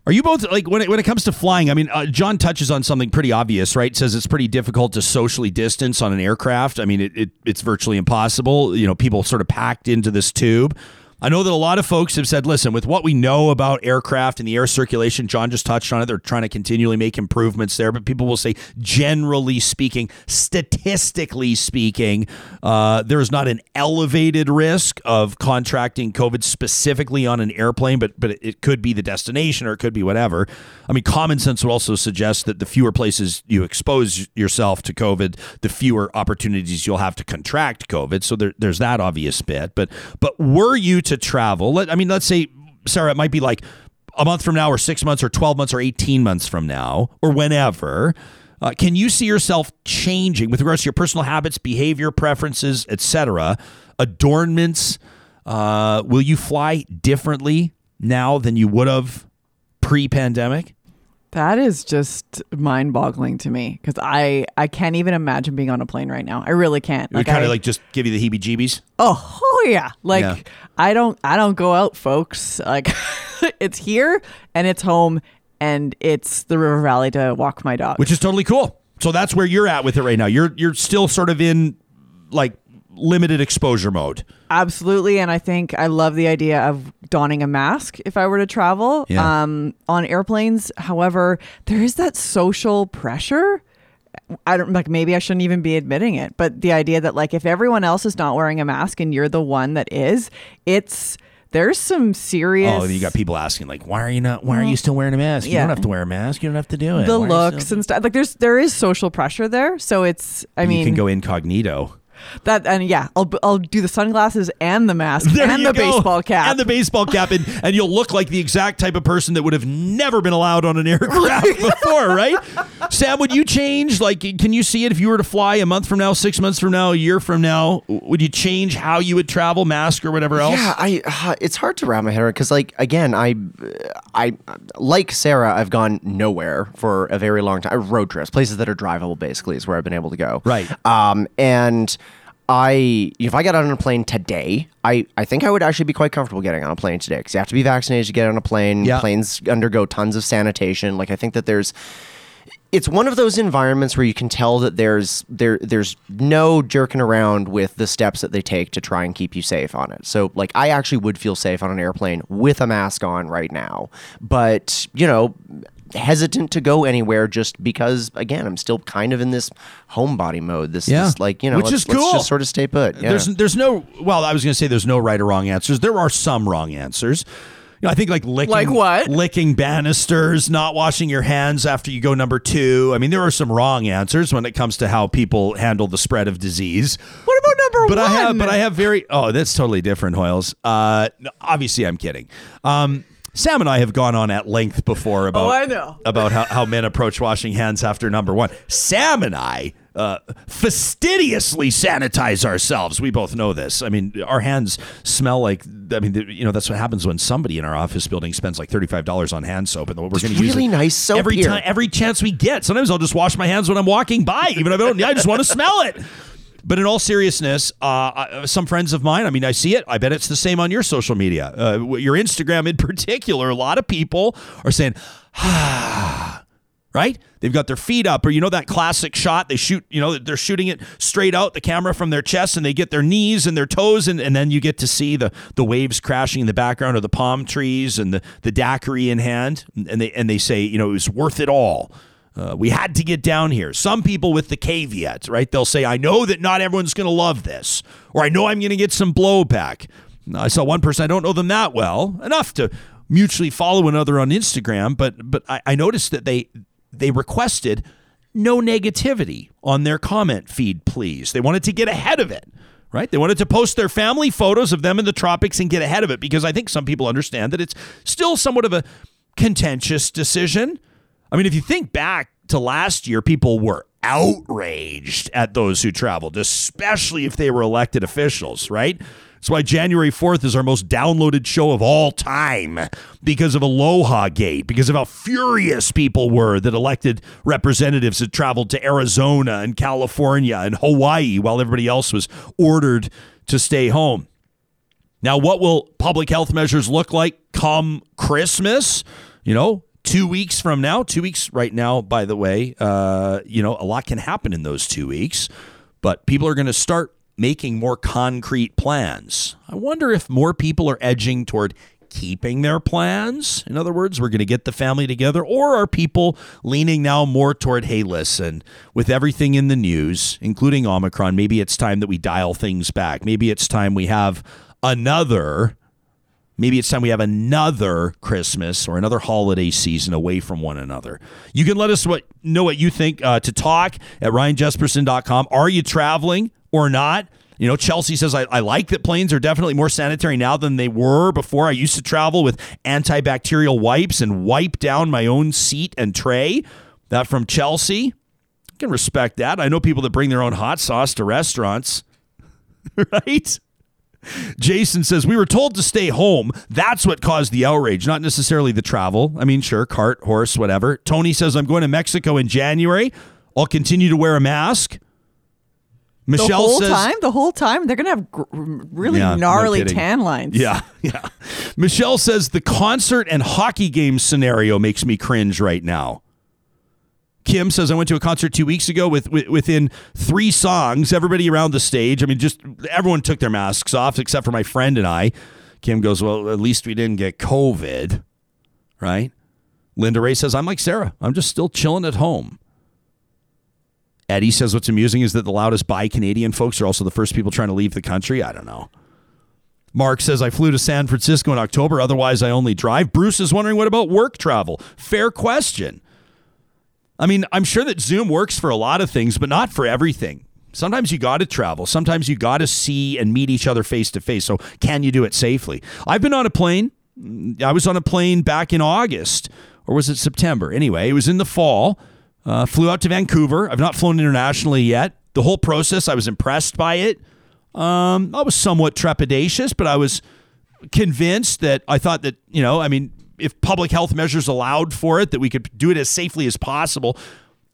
Are you both like when it, when it comes to flying? I mean, uh, John touches on something pretty obvious, right? Says it's pretty difficult to socially distance on an aircraft. I mean, it, it it's virtually impossible. You know, people sort of packed into this tube. I know that a lot of folks have said, listen, with what we know about aircraft and the air circulation, John just touched on it. They're trying to continually make improvements there. But people will say, generally speaking, statistically speaking, uh, there is not an elevated risk of contracting COVID specifically on an airplane, but but it could be the destination or it could be whatever. I mean, common sense would also suggest that the fewer places you expose yourself to COVID, the fewer opportunities you'll have to contract COVID. So there, there's that obvious bit. But but were you to travel, let, I mean, let's say, Sarah, it might be like a month from now, or six months, or 12 months, or 18 months from now, or whenever. Uh, can you see yourself changing with regards to your personal habits, behavior, preferences, etc., adornments? Uh, will you fly differently now than you would have pre-pandemic? That is just mind-boggling to me because I I can't even imagine being on a plane right now. I really can't. It kind of like just give you the heebie-jeebies. Oh, oh yeah. Like Yeah. I don't I don't go out, folks. Like it's here and it's home and it's the River Valley to walk my dog. which is totally cool. So that's where you're at with it right now. You're you're still sort of in like limited exposure mode. Absolutely, and I think I love the idea of donning a mask if I were to travel Yeah. um, on airplanes. However, there is that social pressure. I don't like maybe I shouldn't even be admitting it, but the idea that like if everyone else is not wearing a mask and you're the one that is, it's there's some serious Oh, you got people asking like, "Why are you not? Why are you still wearing a mask? You don't have to wear a mask. You don't have to do it." the Why looks still-" and stuff. Like there's there is social pressure there. So it's I mean you can go incognito. That and yeah, I'll I'll do the sunglasses and the mask There and the go. baseball cap. And the baseball cap. And, and you'll look like the exact type of person that would have never been allowed on an aircraft before, right? Sam, would you change? Like, can you see it if you were to fly a month from now, six months from now, a year from now? Would you change how you would travel, mask or whatever else? Yeah, I uh, it's hard to wrap my head around because like again, I I like Sarah, I've gone nowhere for a very long time. Road trips, places that are drivable, basically, is where I've been able to go. Right. Um, and I if I got on a plane today, I I think I would actually be quite comfortable getting on a plane today because you have to be vaccinated to get on a plane. Yeah. Planes undergo tons of sanitation. Like I think that there's it's one of those environments where you can tell that there's there there's no jerking around with the steps that they take to try and keep you safe on it. So like I actually would feel safe on an airplane with a mask on right now. But, you know, hesitant to go anywhere just because again, I'm still kind of in this homebody mode. This Yeah. is like, you know, Which let's, is cool. just sort of stay put. Yeah. There's there's no well, I was going to say there's no right or wrong answers. There are some wrong answers. You know, I think like licking Like what? licking banisters, not washing your hands after you go number 2. I mean, there are some wrong answers when it comes to how people handle the spread of disease. what about number But one? I have but I have very Oh, that's totally different, Hoyles. Uh obviously I'm kidding. Um Sam and I have gone on at length before about Oh, I know. about how, how men approach washing hands after number one. Sam and I uh, fastidiously sanitize ourselves. We both know this. I mean, our hands smell like. I mean, you know, that's what happens when somebody in our office building spends like thirty five dollars on hand soap, and we're going to use really nice soap every here. time, every chance we get. Sometimes I'll just wash my hands when I'm walking by, even if I don't. I just want to smell it. But in all seriousness, uh, uh, some friends of mine, I mean, I see it. I bet it's the same on your social media. Uh, your Instagram in particular, a lot of people are saying, ah, right? They've got their feet up, or you know that classic shot. They shoot, you know, they're shooting it straight out the camera from their chest, and they get their knees and their toes, and, and then you get to see the the waves crashing in the background of the palm trees and the the daiquiri in hand, and they and they say, you know, it was worth it all. Uh, we had to get down here. Some people with the caveat, right? They'll say, I know that not everyone's going to love this, or I know I'm going to get some blowback. I saw one person, I don't know them that well, enough to mutually follow another on Instagram, but but I, I noticed that they they requested no negativity on their comment feed, please. They wanted to get ahead of it, right? They wanted to post their family photos of them in the tropics and get ahead of it because I think some people understand that it's still somewhat of a contentious decision. I mean, if you think back to last year, people were outraged at those who traveled, especially if they were elected officials, right? That's why January 4th is our most downloaded show of all time because of Aloha Gate, because of how furious people were that elected representatives had traveled to Arizona and California and Hawaii while everybody else was ordered to stay home. Now, what will public health measures look like come Christmas? You know, two weeks from now, two weeks right now, by the way, uh, you know, a lot can happen in those two weeks, but people are going to start making more concrete plans. I wonder if more people are edging toward keeping their plans. In other words, we're going to get the family together, or are people leaning now more toward, hey, listen, with everything in the news, including Omicron, maybe it's time that we dial things back. Maybe it's time we have another maybe it's time we have another Christmas or another holiday season away from one another. You can let us what know what you think uh, to talk at ryanjespersen.com. Are you traveling or not? You know, Chelsea says, I, I like that planes are definitely more sanitary now than they were before. I used to travel with antibacterial wipes and wipe down my own seat and tray. That from Chelsea. I can respect that. I know people that bring their own hot sauce to restaurants, right? Jason says, We were told to stay home. That's what caused the outrage, not necessarily the travel. I mean, sure, cart, horse, whatever. Tony says, I'm going to Mexico in January. I'll continue to wear a mask. the Michelle whole says, time, the whole time, they're gonna have gr- really Yeah, gnarly kidding. tan lines. Yeah, yeah. Michelle says, The concert and hockey game scenario makes me cringe right now. Kim says I went to a concert two weeks ago with, with within three songs, everybody around the stage. I mean, just everyone took their masks off except for my friend and I. Kim goes, well, at least we didn't get COVID, right? Linda Ray says I'm like Sarah. I'm just still chilling at home. Eddie says what's amusing is that the loudest buy Canadian folks are also the first people trying to leave the country. I don't know. Mark says I flew to San Francisco in October. Otherwise, I only drive. Bruce is wondering what about work travel? Fair question. I mean, I'm sure that Zoom works for a lot of things, but not for everything. Sometimes you got to travel. Sometimes you got to see and meet each other face to face. So, can you do it safely? I've been on a plane. I was on a plane back in August, or was it September? Anyway, it was in the fall. Uh, flew out to Vancouver. I've not flown internationally yet. The whole process, I was impressed by it. Um, I was somewhat trepidatious, but I was convinced that I thought that, you know, I mean, if public health measures allowed for it, that we could do it as safely as possible.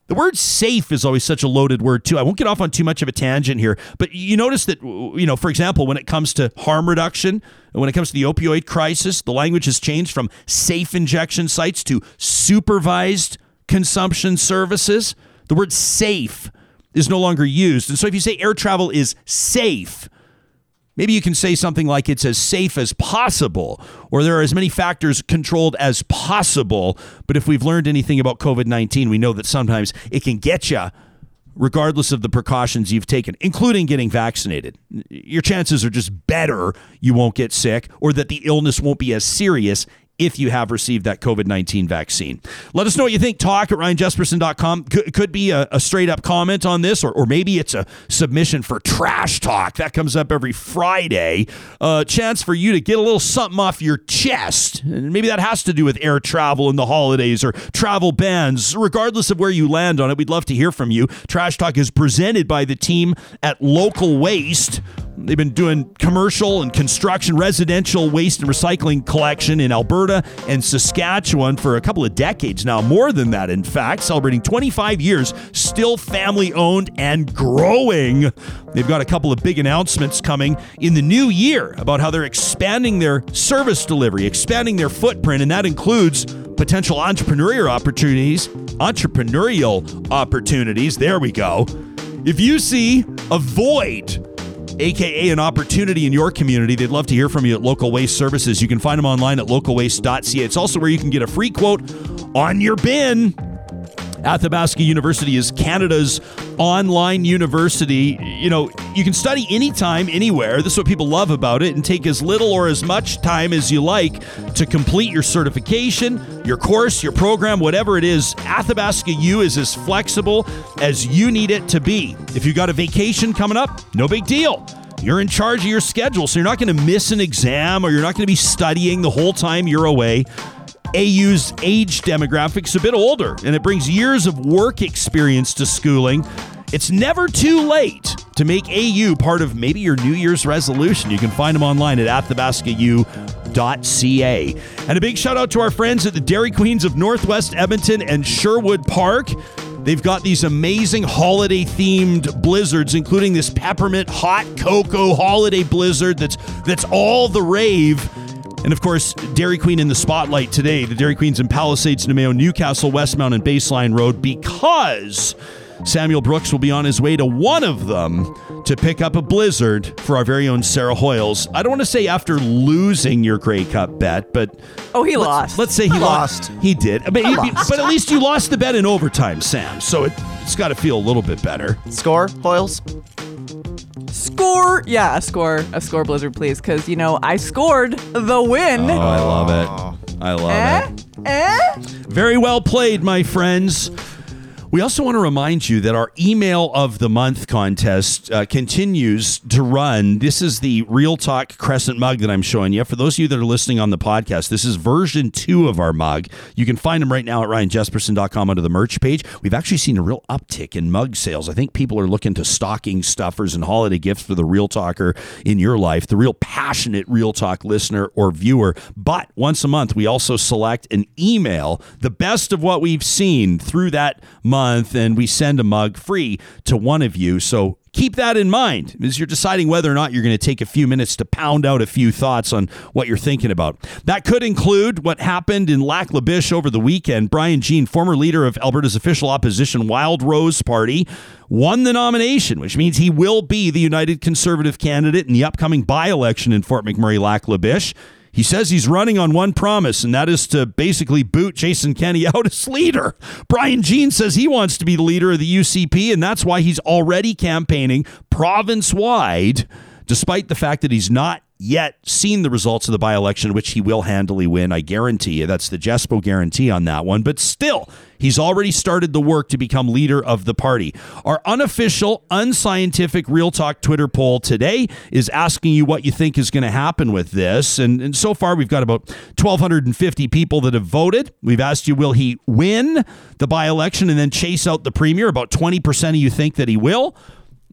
The word safe is always such a loaded word, too. I won't get off on too much of a tangent here, but you notice that, you know, for example, when it comes to harm reduction, when it comes to the opioid crisis, the language has changed from safe injection sites to supervised consumption services. The word safe is no longer used. And so if you say air travel is safe, Maybe you can say something like it's as safe as possible, or there are as many factors controlled as possible. But if we've learned anything about COVID 19, we know that sometimes it can get you, regardless of the precautions you've taken, including getting vaccinated. Your chances are just better you won't get sick, or that the illness won't be as serious if you have received that COVID 19 vaccine. Let us know what you think. Talk at ryanjespersen.com. Could, could be a, a straight up comment on this, or, or maybe it's a submission for trash talk. That comes up every Friday. A uh, chance for you to get a little something off your chest. And maybe that has to do with air travel in the holidays or travel bans. Regardless of where you land on it, we'd love to hear from you. Trash Talk is presented by the team at Local Waste. They've been doing commercial and construction, residential waste and recycling collection in Alberta and Saskatchewan for a couple of decades now. More than that, in fact, celebrating 25 years, still family owned and growing. They've got a couple of big announcements coming in the new year about how they're expanding their service delivery, expanding their footprint, and that includes potential entrepreneurial opportunities. Entrepreneurial opportunities. There we go. If you see a void aka an opportunity in your community. They'd love to hear from you at Local Waste Services. You can find them online at localwaste.ca. It's also where you can get a free quote on your bin. Athabasca University is Canada's online university. You know, you can study anytime, anywhere. This is what people love about it, and take as little or as much time as you like to complete your certification, your course, your program, whatever it is. Athabasca U is as flexible as you need it to be. If you got a vacation coming up, no big deal. You're in charge of your schedule, so you're not going to miss an exam or you're not going to be studying the whole time you're away. AU's age demographic is a bit older, and it brings years of work experience to schooling. It's never too late to make AU part of maybe your New Year's resolution. You can find them online at athabascau.ca. And a big shout out to our friends at the Dairy Queens of Northwest Edmonton and Sherwood Park. They've got these amazing holiday themed blizzards, including this peppermint hot cocoa holiday blizzard that's that's all the rave. And of course, Dairy Queen in the spotlight today. The Dairy Queen's in Palisades, Namao, Newcastle, Westmount, and Baseline Road because Samuel Brooks will be on his way to one of them to pick up a blizzard for our very own Sarah Hoyles. I don't want to say after losing your Grey Cup bet, but Oh, he let's, lost. Let's say he lost. He did, but, he- but at least you lost the bet in overtime, Sam. So it, it's got to feel a little bit better. Score, Hoyles? Score. Yeah, a score. A score, Blizzard, please. Because, you know, I scored the win. Oh, I love it. I love eh? it. Eh? Very well played, my friends. We also want to remind you that our email of the month contest uh, continues to run. This is the Real Talk Crescent mug that I'm showing you. For those of you that are listening on the podcast, this is version two of our mug. You can find them right now at ryanjespersen.com under the merch page. We've actually seen a real uptick in mug sales. I think people are looking to stocking stuffers and holiday gifts for the Real Talker in your life, the real passionate Real Talk listener or viewer. But once a month, we also select an email, the best of what we've seen through that month, and we send a mug free to one of you. So keep that in mind as you're deciding whether or not you're going to take a few minutes to pound out a few thoughts on what you're thinking about. That could include what happened in Lac La Biche over the weekend. Brian Jean, former leader of Alberta's official opposition Wildrose Party, won the nomination, which means he will be the United Conservative candidate in the upcoming by election in Fort McMurray Lac La Biche. He says he's running on one promise, and that is to basically boot Jason Kenney out as leader. Brian Jean says he wants to be the leader of the UCP, and that's why he's already campaigning province wide, despite the fact that he's not yet seen the results of the by election, which he will handily win. I guarantee you. That's the Jespo guarantee on that one. But still, He's already started the work to become leader of the party. Our unofficial, unscientific Real Talk Twitter poll today is asking you what you think is going to happen with this. And, and so far, we've got about 1,250 people that have voted. We've asked you, will he win the by election and then chase out the premier? About 20% of you think that he will.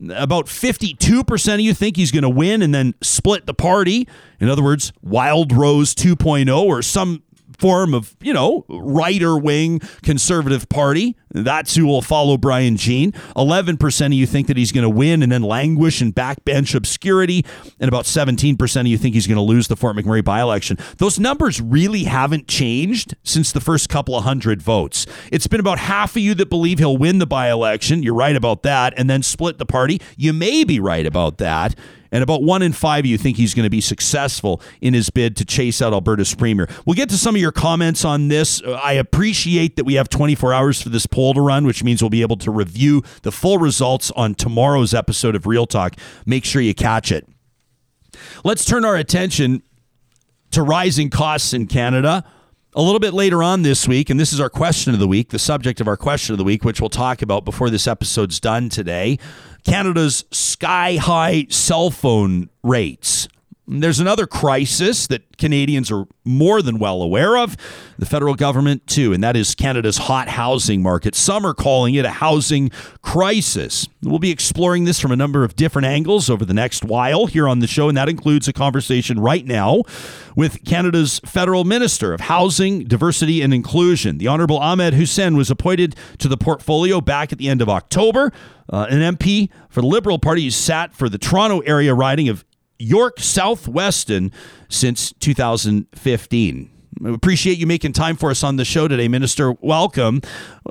About 52% of you think he's going to win and then split the party. In other words, Wild Rose 2.0 or some form of, you know, righter wing conservative party. That's who will follow Brian Jean. 11% of you think that he's going to win and then languish in backbench obscurity. And about 17% of you think he's going to lose the Fort McMurray by election. Those numbers really haven't changed since the first couple of hundred votes. It's been about half of you that believe he'll win the by election. You're right about that. And then split the party. You may be right about that and about one in five of you think he's going to be successful in his bid to chase out Alberta's premier. We'll get to some of your comments on this. Uh, I appreciate that we have 24 hours for this poll to run, which means we'll be able to review the full results on tomorrow's episode of Real Talk. Make sure you catch it. Let's turn our attention to rising costs in Canada. A little bit later on this week, and this is our question of the week, the subject of our question of the week, which we'll talk about before this episode's done today. Canada's sky high cell phone rates. There's another crisis that Canadians are more than well aware of, the federal government too, and that is Canada's hot housing market. Some are calling it a housing crisis. We'll be exploring this from a number of different angles over the next while here on the show, and that includes a conversation right now with Canada's Federal Minister of Housing, Diversity and Inclusion. The Honorable Ahmed Hussen was appointed to the portfolio back at the end of October. Uh, an MP for the Liberal Party who sat for the Toronto area riding of York South-Weston since 2015. We appreciate you making time for us on the show today, Minister. Welcome.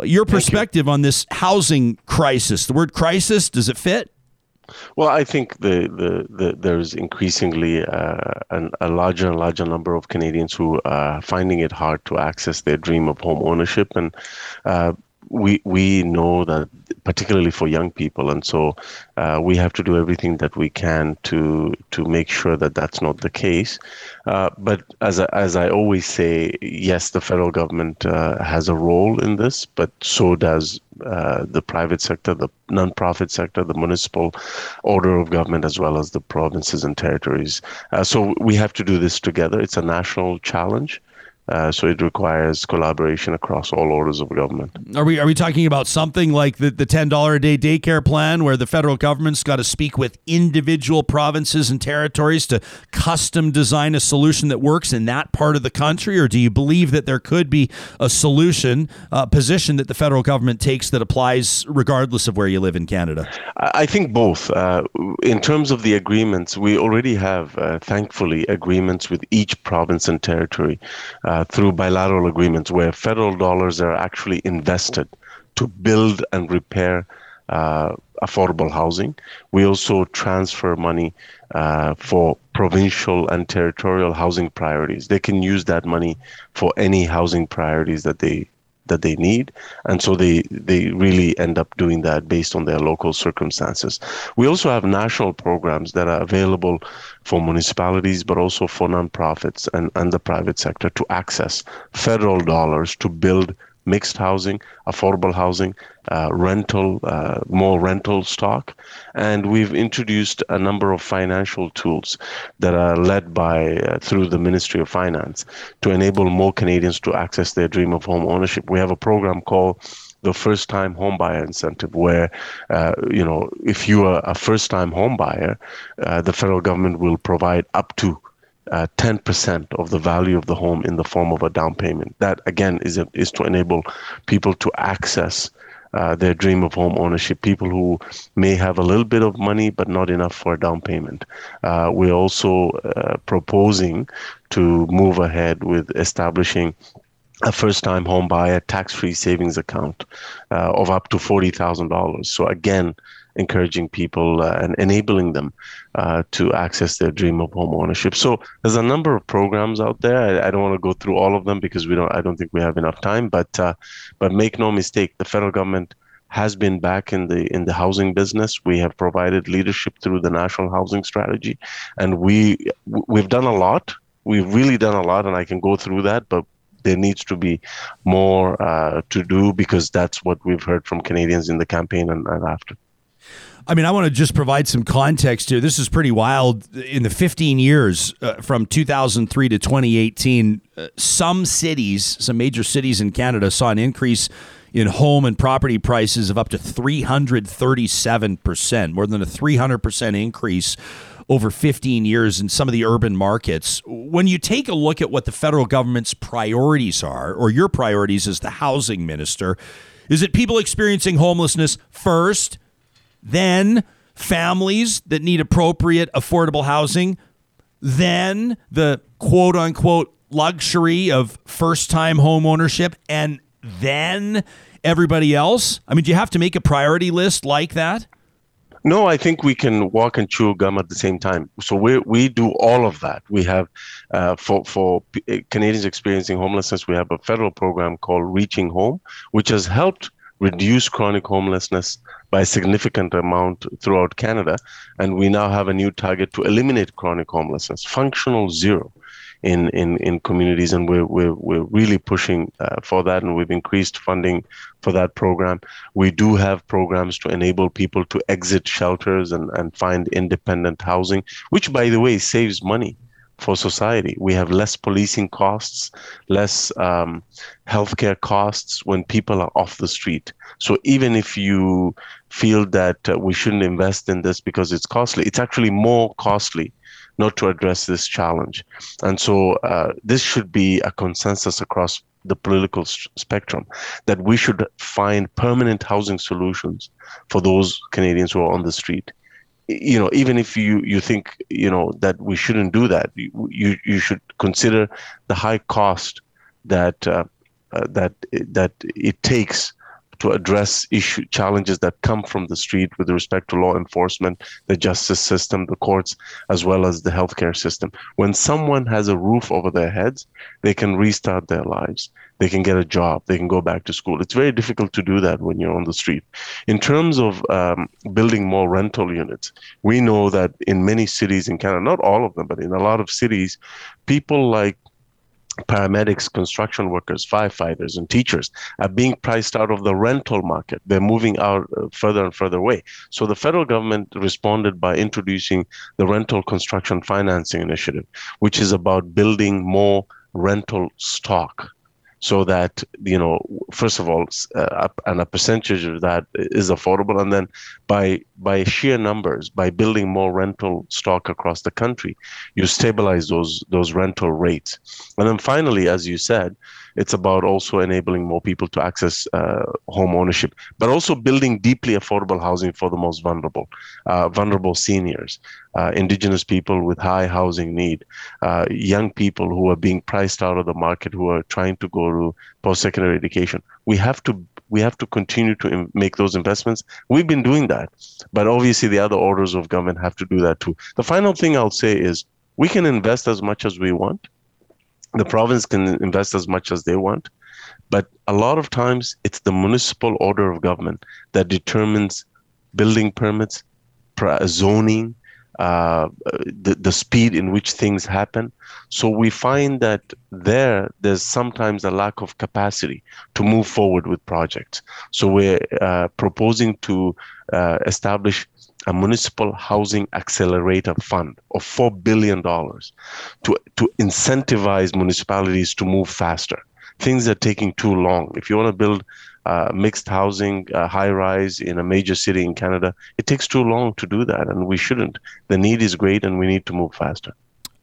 Your perspective on this housing crisis. The word crisis, does it fit? Well, I think the, the, the there's increasingly uh, an, a larger and larger number of Canadians who are finding it hard to access their dream of home ownership, and uh, we we know that particularly for young people, and so uh, we have to do everything that we can to to make sure that that's not the case. Uh, but as I, as I always say, yes, the federal government uh, has a role in this, but so does uh, the private sector, the nonprofit sector, the municipal order of government, as well as the provinces and territories. Uh, so we have to do this together. It's a national challenge. Uh, so it requires collaboration across all orders of government. Are we are we talking about something like the, the ten dollar a day daycare plan, where the federal government's got to speak with individual provinces and territories to custom design a solution that works in that part of the country, or do you believe that there could be a solution, uh, position that the federal government takes that applies regardless of where you live in Canada? I think both. Uh, in terms of the agreements, we already have, uh, thankfully, agreements with each province and territory uh, through bilateral agreements where federal dollars are actually invested to build and repair uh, affordable housing. We also transfer money uh, for provincial and territorial housing priorities. They can use that money for any housing priorities that they that they need. And so they they really end up doing that based on their local circumstances. We also have national programs that are available for municipalities but also for nonprofits and, and the private sector to access federal dollars to build mixed housing, affordable housing, uh, rental, uh, more rental stock. And we've introduced a number of financial tools that are led by uh, through the Ministry of Finance to enable more Canadians to access their dream of home ownership. We have a program called the first time home buyer incentive where uh, you know if you are a first time home buyer uh, the federal government will provide up to uh, 10% of the value of the home in the form of a down payment. That again is a, is to enable people to access uh, their dream of home ownership. People who may have a little bit of money but not enough for a down payment. Uh, we're also uh, proposing to move ahead with establishing a first-time home buyer tax-free savings account uh, of up to forty thousand dollars. So again, encouraging people uh, and enabling them uh, to access their dream of home ownership. So there's a number of programs out there. I, I, don't want to go through all of them because we don't. I don't think we have enough time. But uh, but make no mistake, the federal government has been back in the in the housing business. We have provided leadership through the national housing strategy, and we we've done a lot. We've really done a lot, and I can go through that. But there needs to be more uh, to do because that's what we've heard from Canadians in the campaign and, and after. I mean, I want to just provide some context here. This is pretty wild. In the 15 years uh, from 2003 to 2018, uh, some cities, some major cities in Canada, saw an increase in home and property prices of up to 337%, more than a 300% increase over 15 years in some of the urban markets. When you take a look at what the federal government's priorities are, or your priorities as the housing minister, is it people experiencing homelessness first? Then families that need appropriate, affordable housing, then the quote unquote luxury of first time home ownership, and then everybody else? I mean, do you have to make a priority list like that? No, I think we can walk and chew gum at the same time. So we we do all of that. We have uh, for for Canadians experiencing homelessness, we have a federal program called Reaching Home, which has helped reduce chronic homelessness by a significant amount throughout Canada. And we now have a new target to eliminate chronic homelessness, functional zero in, in, in communities. And we're, we're, we're really pushing uh, for that. And we've increased funding for that program. We do have programs to enable people to exit shelters and, and find independent housing, which, by the way, saves money for society. We have less policing costs, less um, healthcare costs when people are off the street. So even if you feel that uh, we shouldn't invest in this because it's costly, it's actually more costly not to address this challenge. And so uh, this should be a consensus across the political spectrum that we should find permanent housing solutions for those Canadians who are on the street you know even if you you think you know that we shouldn't do that you you should consider the high cost that uh, uh, that that it takes to address issue challenges that come from the street with respect to law enforcement, the justice system, the courts, as well as the healthcare system. When someone has a roof over their heads, they can restart their lives. They can get a job. They can go back to school. It's very difficult to do that when you're on the street. In terms of um, building more rental units, we know that in many cities in Canada, not all of them, but in a lot of cities, people like paramedics, construction workers, firefighters, and teachers are being priced out of the rental market. They're moving out uh, further and further away. So the federal government responded by introducing the Rental Construction Financing Initiative, which is about building more rental stock so that you know first of all uh, and a percentage of that is affordable and then by by sheer numbers by building more rental stock across the country you stabilize those those rental rates. And then finally as you said it's about also enabling more people to access uh, home ownership, but also building deeply affordable housing for the most vulnerable, uh, vulnerable seniors, uh, indigenous people with high housing need, uh, young people who are being priced out of the market, who are trying to go to post-secondary education. We have to we have to continue to make those investments. We've been doing that, but obviously the other orders of government have to do that too. The final thing I'll say is we can invest as much as we want the province can invest as much as they want but a lot of times it's the municipal order of government that determines building permits zoning uh, the, the speed in which things happen. So we find that there there's sometimes a lack of capacity to move forward with projects. So we're uh, proposing to uh, establish a municipal housing accelerator fund of $4 billion to, to incentivize municipalities to move faster. Things are taking too long. If you want to build uh, mixed housing, uh, high rise in a major city in Canada, it takes too long to do that, and we shouldn't. The need is great, and we need to move faster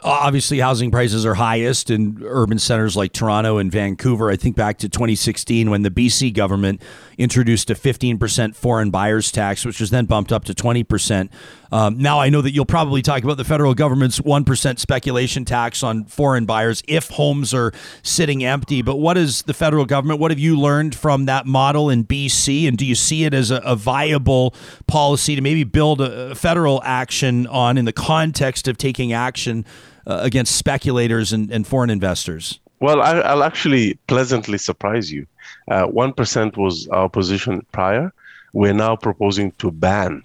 obviously housing prices are highest in urban centers like Toronto and Vancouver. I think back to 2016 when the BC government introduced a 15% foreign buyers tax, which was then bumped up to 20%. Um, now I know that you'll probably talk about the federal government's 1% speculation tax on foreign buyers if homes are sitting empty. But what is the federal government? What have you learned from that model in BC? And do you see it as a, a viable policy to maybe build a, a federal action on in the context of taking action uh, against speculators and, and foreign investors? Well, I, will actually pleasantly surprise you. Uh, 1% was our position prior. We're now proposing to ban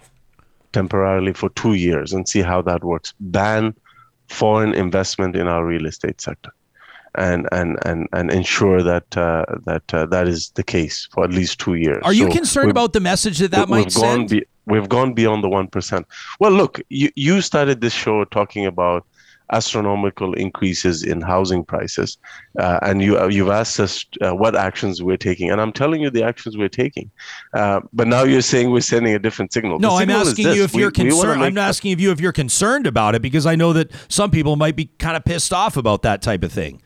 temporarily for two years and see how that works. Ban foreign investment in our real estate sector. and and and and ensure that uh, that uh, that is the case for at least two years. Are you so concerned about the message that that might send? Be, we've gone beyond the one percent. Well, look, you you started this show talking about astronomical increases in housing prices, uh, and you uh, you've asked us uh, what actions we're taking, and I'm telling you the actions we're taking. Uh, but now you're saying we're sending a different signal. No, signal I'm asking you if we, you're concerned. I'm asking of you if you're concerned about it because I know that some people might be kind of pissed off about that type of thing.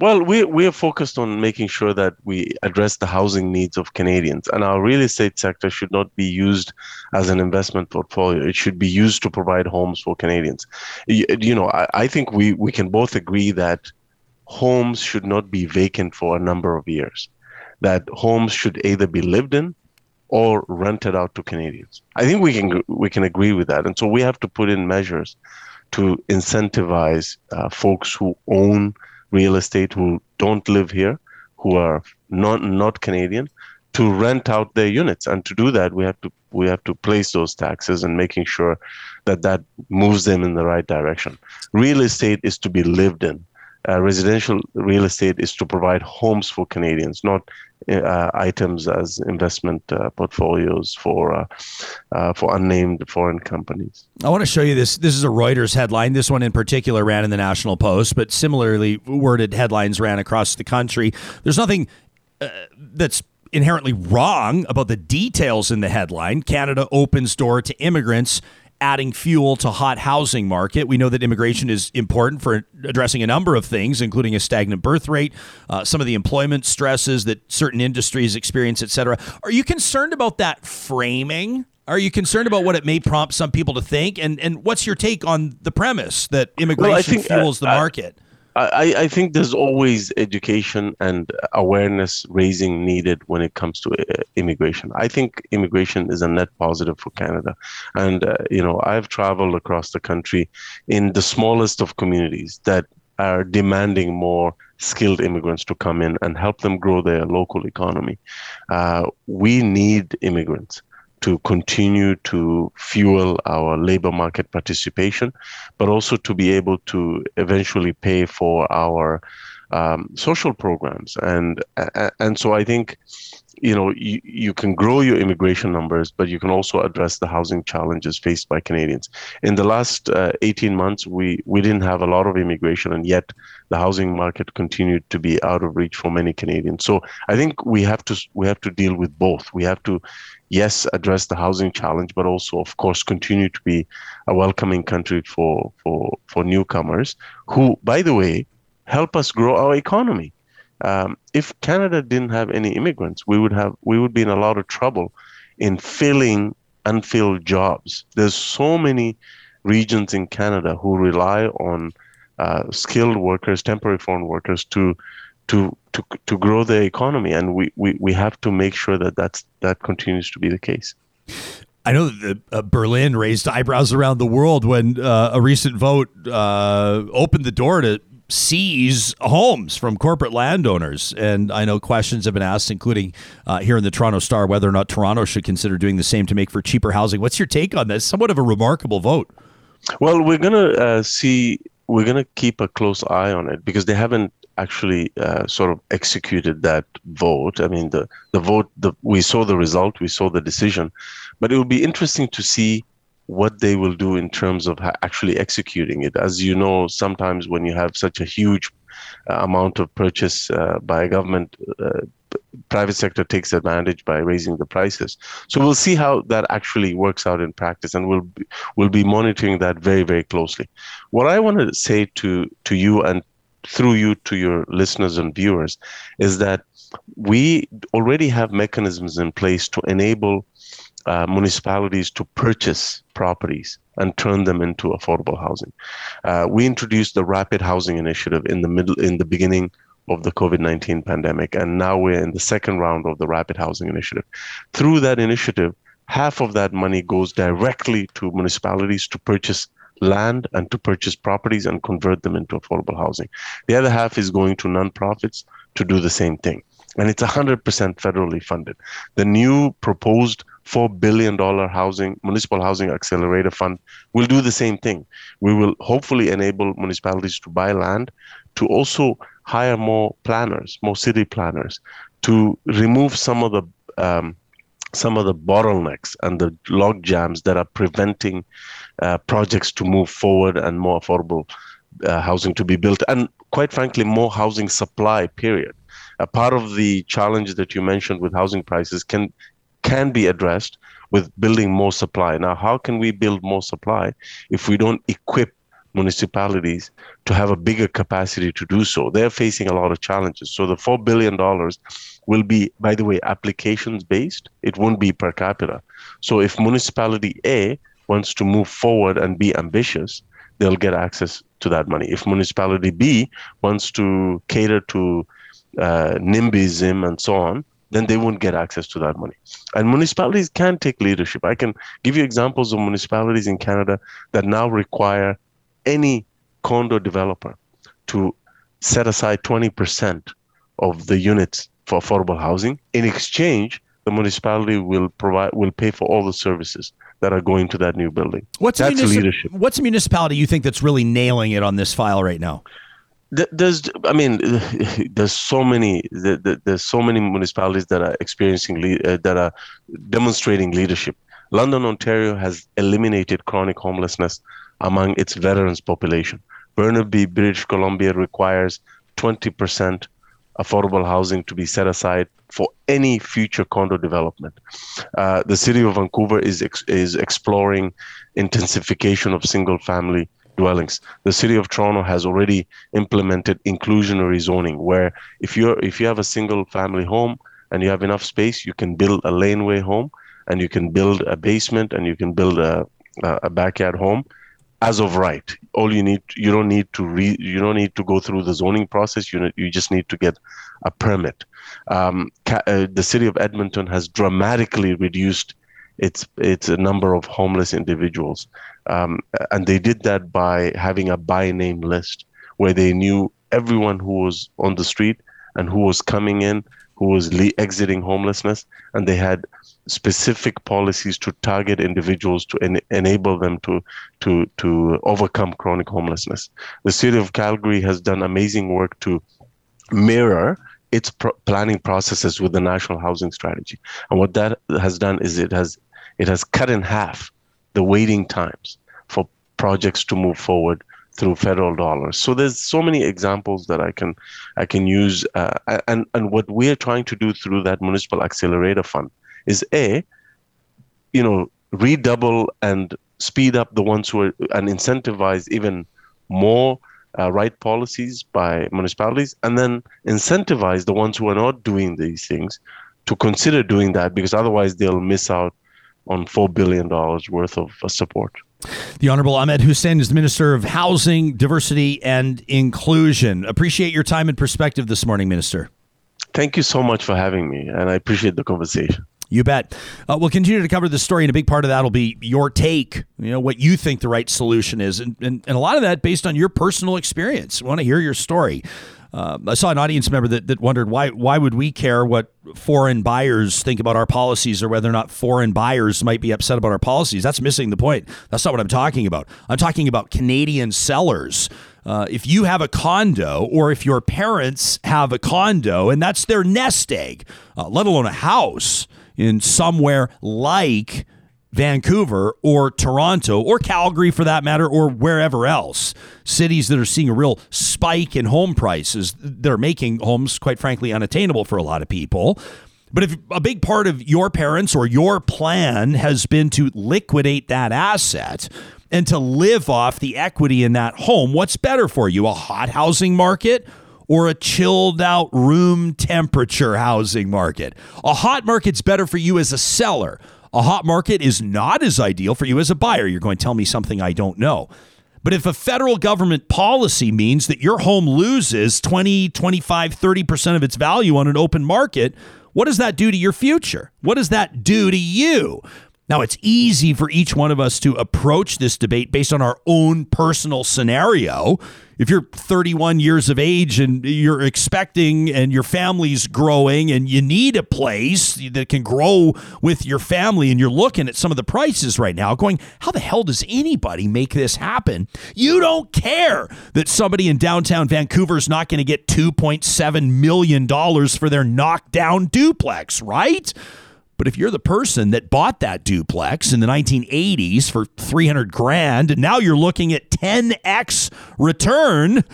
Well, we we are focused on making sure that we address the housing needs of Canadians, and our real estate sector should not be used as an investment portfolio. It should be used to provide homes for Canadians. You, you know, I, I think we we can both agree that homes should not be vacant for a number of years. That homes should either be lived in or rented out to Canadians. I think we can we can agree with that, and so we have to put in measures to incentivize uh, folks who own real estate who don't live here, who are not not Canadian, to rent out their units. And to do that, we have to we have to place those taxes and making sure that that moves them in the right direction. Real estate is to be lived in. Uh, residential real estate is to provide homes for Canadians, not uh, items as investment uh, portfolios for uh, uh, for unnamed foreign companies. I want to show you this. This is a Reuters headline. This one in particular ran in the National Post, but similarly worded headlines ran across the country. There's nothing uh, that's inherently wrong about the details in the headline. Canada opens door to immigrants adding fuel to hot housing market. We know that immigration is important for addressing a number of things, including a stagnant birth rate, uh, some of the employment stresses that certain industries experience, et cetera. Are you concerned about that framing? Are you concerned about what it may prompt some people to think? And and what's your take on the premise that immigration well, think, fuels uh, the market? I, I think there's always education and awareness raising needed when it comes to uh, immigration. I think immigration is a net positive for Canada. And, uh, you know, I've traveled across the country in the smallest of communities that are demanding more skilled immigrants to come in and help them grow their local economy. Uh, we need immigrants to continue to fuel our labor market participation, but also to be able to eventually pay for our um, social programs. And and so I think you know you, you can grow your immigration numbers but you can also address the housing challenges faced by canadians. In the last uh, 18 months we we didn't have a lot of immigration and yet the housing market continued to be out of reach for many canadians. So i think we have to we have to deal with both. We have to yes, address the housing challenge, but also, of course, continue to be a welcoming country for, for, for newcomers who, by the way, help us grow our economy. Um, if Canada didn't have any immigrants, we would have we would be in a lot of trouble in filling unfilled jobs. There's so many regions in Canada who rely on uh, skilled workers, temporary foreign workers to to to to grow the economy, and we, we, we have to make sure that that's that continues to be the case. I know that uh, Berlin raised eyebrows around the world when uh, a recent vote uh, opened the door to seize homes from corporate landowners. And I know questions have been asked, including uh, here in the Toronto Star, whether or not Toronto should consider doing the same to make for cheaper housing. What's your take on this? Somewhat of a remarkable vote. Well, we're going to uh, see, we're going to keep a close eye on it because they haven't actually uh, sort of executed that vote. I mean, the the vote, the, we saw the result, we saw the decision, but it will be interesting to see what they will do in terms of actually executing it. As you know, sometimes when you have such a huge amount of purchase uh, by government, uh, private sector takes advantage by raising the prices. So we'll see how that actually works out in practice, and we'll be, we'll be monitoring that very very closely. What I want to say to to you and through you to your listeners and viewers is that we already have mechanisms in place to enable uh, municipalities to purchase properties and turn them into affordable housing. Uh, we introduced the Rapid Housing Initiative in the middle, in the beginning of the COVID-19 pandemic, and now we're in the second round of the Rapid Housing Initiative. Through that initiative, half of that money goes directly to municipalities to purchase land and to purchase properties and convert them into affordable housing. The other half is going to nonprofits to do the same thing. And it's 100% federally funded. The new proposed $4 billion housing, municipal housing accelerator fund will do the same thing. We will hopefully enable municipalities to buy land, to also hire more planners, more city planners, to remove some of the um, some of the bottlenecks and the log jams that are preventing uh, projects to move forward and more affordable uh, housing to be built, and quite frankly, more housing supply. Period. A part of the challenge that you mentioned with housing prices can can be addressed with building more supply. Now, how can we build more supply if we don't equip municipalities to have a bigger capacity to do so? They're facing a lot of challenges. So the $4 billion will be, by the way, applications based. It won't be per capita. So if municipality A wants to move forward and be ambitious, they'll get access to that money. If municipality B wants to cater to uh, NIMBYism and so on, then they won't get access to that money. And municipalities can take leadership. I can give you examples of municipalities in Canada that now require any condo developer to set aside 20% of the units for affordable housing. In exchange, the municipality will provide will pay for all the services that are going to that new building. What's that's munici- leadership. What's a municipality you think that's really nailing it on this file right now? There's i mean there's so many there's so many municipalities that are experiencing uh, that are demonstrating leadership london ontario has eliminated chronic homelessness among its veterans population burnaby british columbia requires 20% affordable housing to be set aside for any future condo development. Uh, the city of Vancouver is ex- is exploring intensification of single family dwellings. The city of Toronto has already implemented inclusionary zoning, where if you're if you have a single family home and you have enough space, you can build a laneway home, and you can build a basement, and you can build a a backyard home as of right. All you need you don't need to re, you don't need to go through the zoning process. You you just need to get a permit. Um, ca- uh, the city of Edmonton has dramatically reduced its its a number of homeless individuals, um, and they did that by having a by name list where they knew everyone who was on the street and who was coming in, who was le- exiting homelessness, and they had specific policies to target individuals to en- enable them to to to overcome chronic homelessness. The city of Calgary has done amazing work to mirror its planning processes with the national housing strategy. And what that has done is it has it has cut in half the waiting times for projects to move forward through federal dollars. So there's so many examples that I can I can use, uh, and and what we're trying to do through that municipal accelerator fund is a, you know, redouble and speed up the ones who are and incentivize even more uh, right policies by municipalities, and then incentivize the ones who are not doing these things to consider doing that because otherwise they'll miss out on $4 billion worth of uh, support. The Honorable Ahmed Hussen is the Minister of Housing, Diversity, and Inclusion. Appreciate your time and perspective this morning, Minister. Thank you so much for having me, and I appreciate the conversation. You bet. Uh, we'll continue to cover this story, and a big part of that will be your take, you know, what you think the right solution is. And, and, and a lot of that based on your personal experience. I want to hear your story. Uh, I saw an audience member that, that wondered why why would we care what foreign buyers think about our policies or whether or not foreign buyers might be upset about our policies. That's missing the point. That's not what I'm talking about. I'm talking about Canadian sellers. Uh, if you have a condo or if your parents have a condo and that's their nest egg, uh, let alone a house in somewhere like Vancouver or Toronto or Calgary for that matter or wherever else. Cities that are seeing a real spike in home prices that are making homes, quite frankly, unattainable for a lot of people. But if a big part of your parents or your plan has been to liquidate that asset and to live off the equity in that home, what's better for you? A hot housing market or a chilled out room temperature housing market? A hot market's better for you as a seller. A hot market is not as ideal for you as a buyer. You're going to tell me something I don't know. But if a federal government policy means that your home loses 20, 25, 30% of its value on an open market, what does that do to your future? What does that do to you? Now, it's easy for each one of us to approach this debate based on our own personal scenario. If you're 31 years of age and you're expecting and your family's growing and you need a place that can grow with your family and you're looking at some of the prices right now going how the hell does anybody make this happen? You don't care that somebody in downtown Vancouver is not going to get 2.7 million dollars for their knockdown duplex right but if you're the person that bought that duplex in the 1980s for 300 grand and now you're looking at 10x return,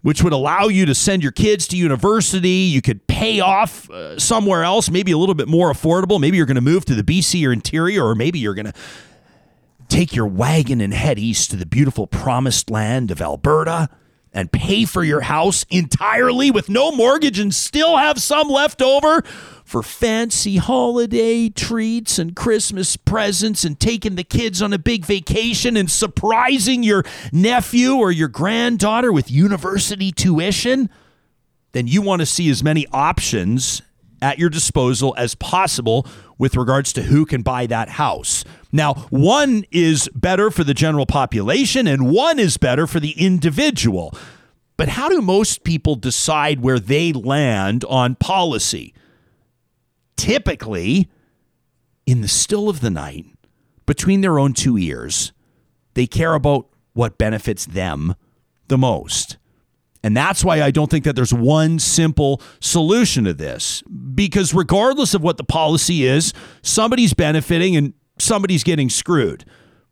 which would allow you to send your kids to university, you could pay off uh, somewhere else, maybe a little bit more affordable. Maybe you're going to move to the BC or interior, or maybe you're going to take your wagon and head east to the beautiful promised land of Alberta and pay for your house entirely with no mortgage and still have some left over for fancy holiday treats and Christmas presents and taking the kids on a big vacation and surprising your nephew or your granddaughter with university tuition, then you want to see as many options at your disposal as possible with regards to who can buy that house. Now, one is better for the general population and one is better for the individual. But how do most people decide where they land on policy? Typically in the still of the night between their own two ears, they care about what benefits them the most. And that's why I don't think that there's one simple solution to this. Because regardless of what the policy is, somebody's benefiting and somebody's getting screwed.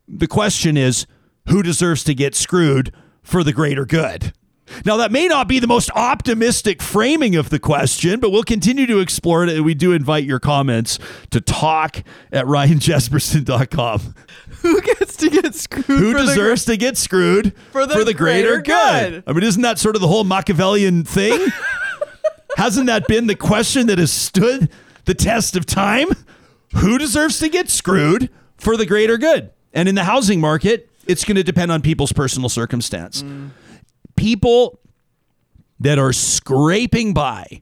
The question is who deserves to get screwed for the greater good? Now, that may not be the most optimistic framing of the question, but we'll continue to explore it. And we do invite your comments to talk at ryanjespersen.com. Who gets to get screwed? Who deserves to get screwed for the, for the greater, greater good? I mean, isn't that sort of the whole Machiavellian thing? Hasn't that been the question that has stood the test of time? Who deserves to get screwed for the greater good? And in the housing market, it's going to depend on people's personal circumstance. Mm people that are scraping by.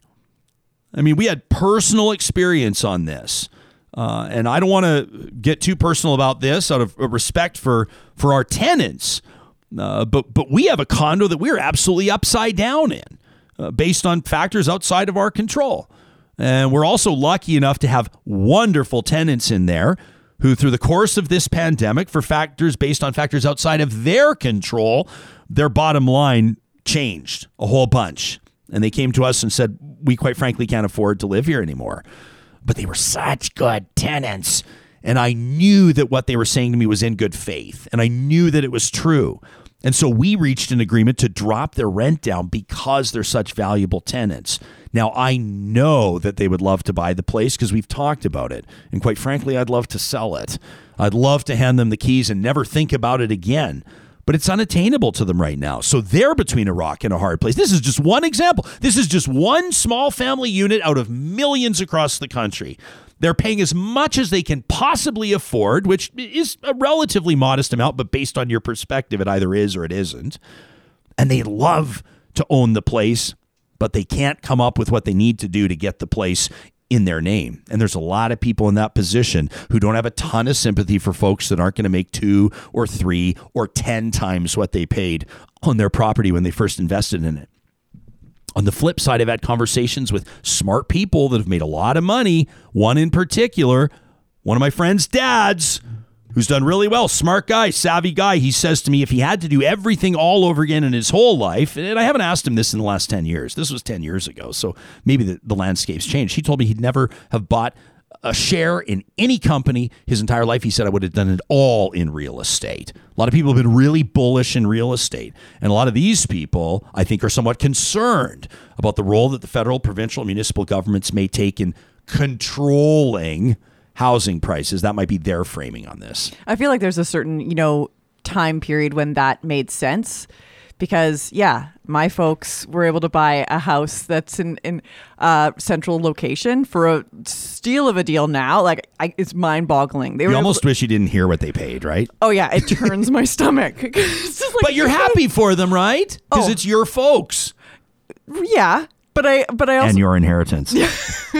I mean, we had personal experience on this. Uh, and I don't want to get too personal about this out of respect for, for our tenants. Uh, but, but we have a condo that we're absolutely upside down in uh, based on factors outside of our control. And we're also lucky enough to have wonderful tenants in there who, through the course of this pandemic, for factors based on factors outside of their control, their bottom line changed a whole bunch. And they came to us and said, We quite frankly can't afford to live here anymore. But they were such good tenants. And I knew that what they were saying to me was in good faith. And I knew that it was true. And so we reached an agreement to drop their rent down because they're such valuable tenants. Now, I know that they would love to buy the place because we've talked about it. And quite frankly, I'd love to sell it. I'd love to hand them the keys and never think about it again but it's unattainable to them right now. So they're between a rock and a hard place. This is just one example. This is just one small family unit out of millions across the country. They're paying as much as they can possibly afford, which is a relatively modest amount, but based on your perspective, it either is or it isn't. And they love to own the place, but they can't come up with what they need to do to get the place in their name. And there's a lot of people in that position who don't have a ton of sympathy for folks that aren't going to make two or three or 10 times what they paid on their property when they first invested in it. On the flip side, I've had conversations with smart people that have made a lot of money. One in particular, one of my friend's dads who's done really well, smart guy, savvy guy. He says to me if he had to do everything all over again in his whole life, and I haven't asked him this in the last 10 years, this was 10 years ago, so maybe the, the landscape's changed. He told me he'd never have bought a share in any company his entire life. He said, I would have done it all in real estate. A lot of people have been really bullish in real estate. And a lot of these people, I think, are somewhat concerned about the role that the federal, provincial, municipal governments may take in controlling housing prices. That might be their framing on this. I feel like there's a certain, you know, time period when that made sense because yeah, my folks were able to buy a house that's in in uh, central location for a steal of a deal. Now, like I, it's mind boggling. They almost to, wish you didn't hear what they paid, right? Oh yeah, it turns my stomach. like, but you're happy for them, right? Because oh. it's your folks. Yeah, but I but I also and your inheritance.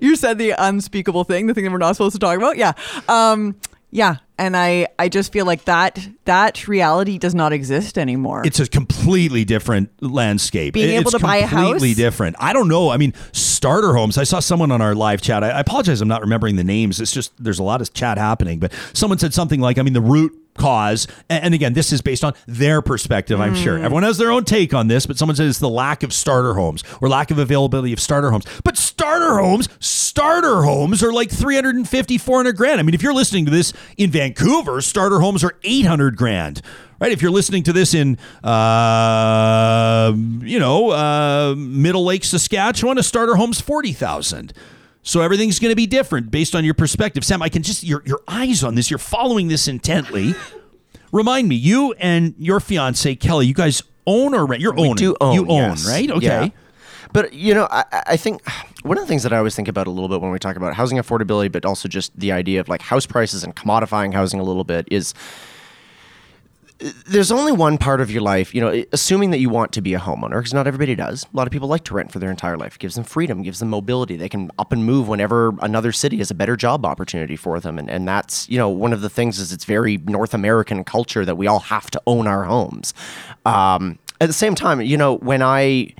you said the unspeakable thing, the thing that we're not supposed to talk about. Yeah. Um, yeah. And I I just feel like that that reality does not exist anymore. It's a completely different landscape. Being able it's to buy a house, completely different. I don't know. I mean, starter homes. I saw someone on our live chat. I, I apologize. I'm not remembering the names. It's just there's a lot of chat happening. But someone said something like, I mean, the root cause and, again this is based on their perspective i'm sure Mm. everyone has their own take on this but someone said it's the lack of starter homes or lack of availability of starter homes but starter homes starter homes are like 350 400 grand i mean if you're listening to this in vancouver starter homes are 800 grand right if you're listening to this in uh, you know uh, middle lake saskatchewan a starter home's 40000 so everything's going to be different based on your perspective. Sam, I can just your your eyes on this. You're following this intently. Remind me, you and your fiance Kelly, you guys own or rent? You're We owning. do own. You own, yes. right? Okay. Yeah. But you know, I, I think one of the things that I always think about a little bit when we talk about housing affordability, but also just the idea of like house prices and commodifying housing a little bit is there's only one part of your life, you know, assuming that you want to be a homeowner, because not everybody does. A lot of people like to rent for their entire life. It gives them freedom, gives them mobility. They can up and move whenever another city has a better job opportunity for them. And, and that's, you know, one of the things is it's very North American culture that we all have to own our homes. Um, at the same time, you know, when I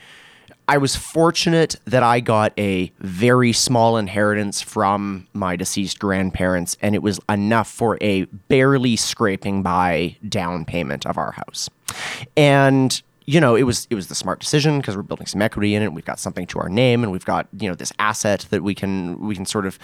I was fortunate that I got a very small inheritance from my deceased grandparents, and it was enough for a barely scraping by down payment of our house. And you know, it was it was the smart decision because we're building some equity in it. We've got something to our name, and we've got you know this asset that we can we can sort of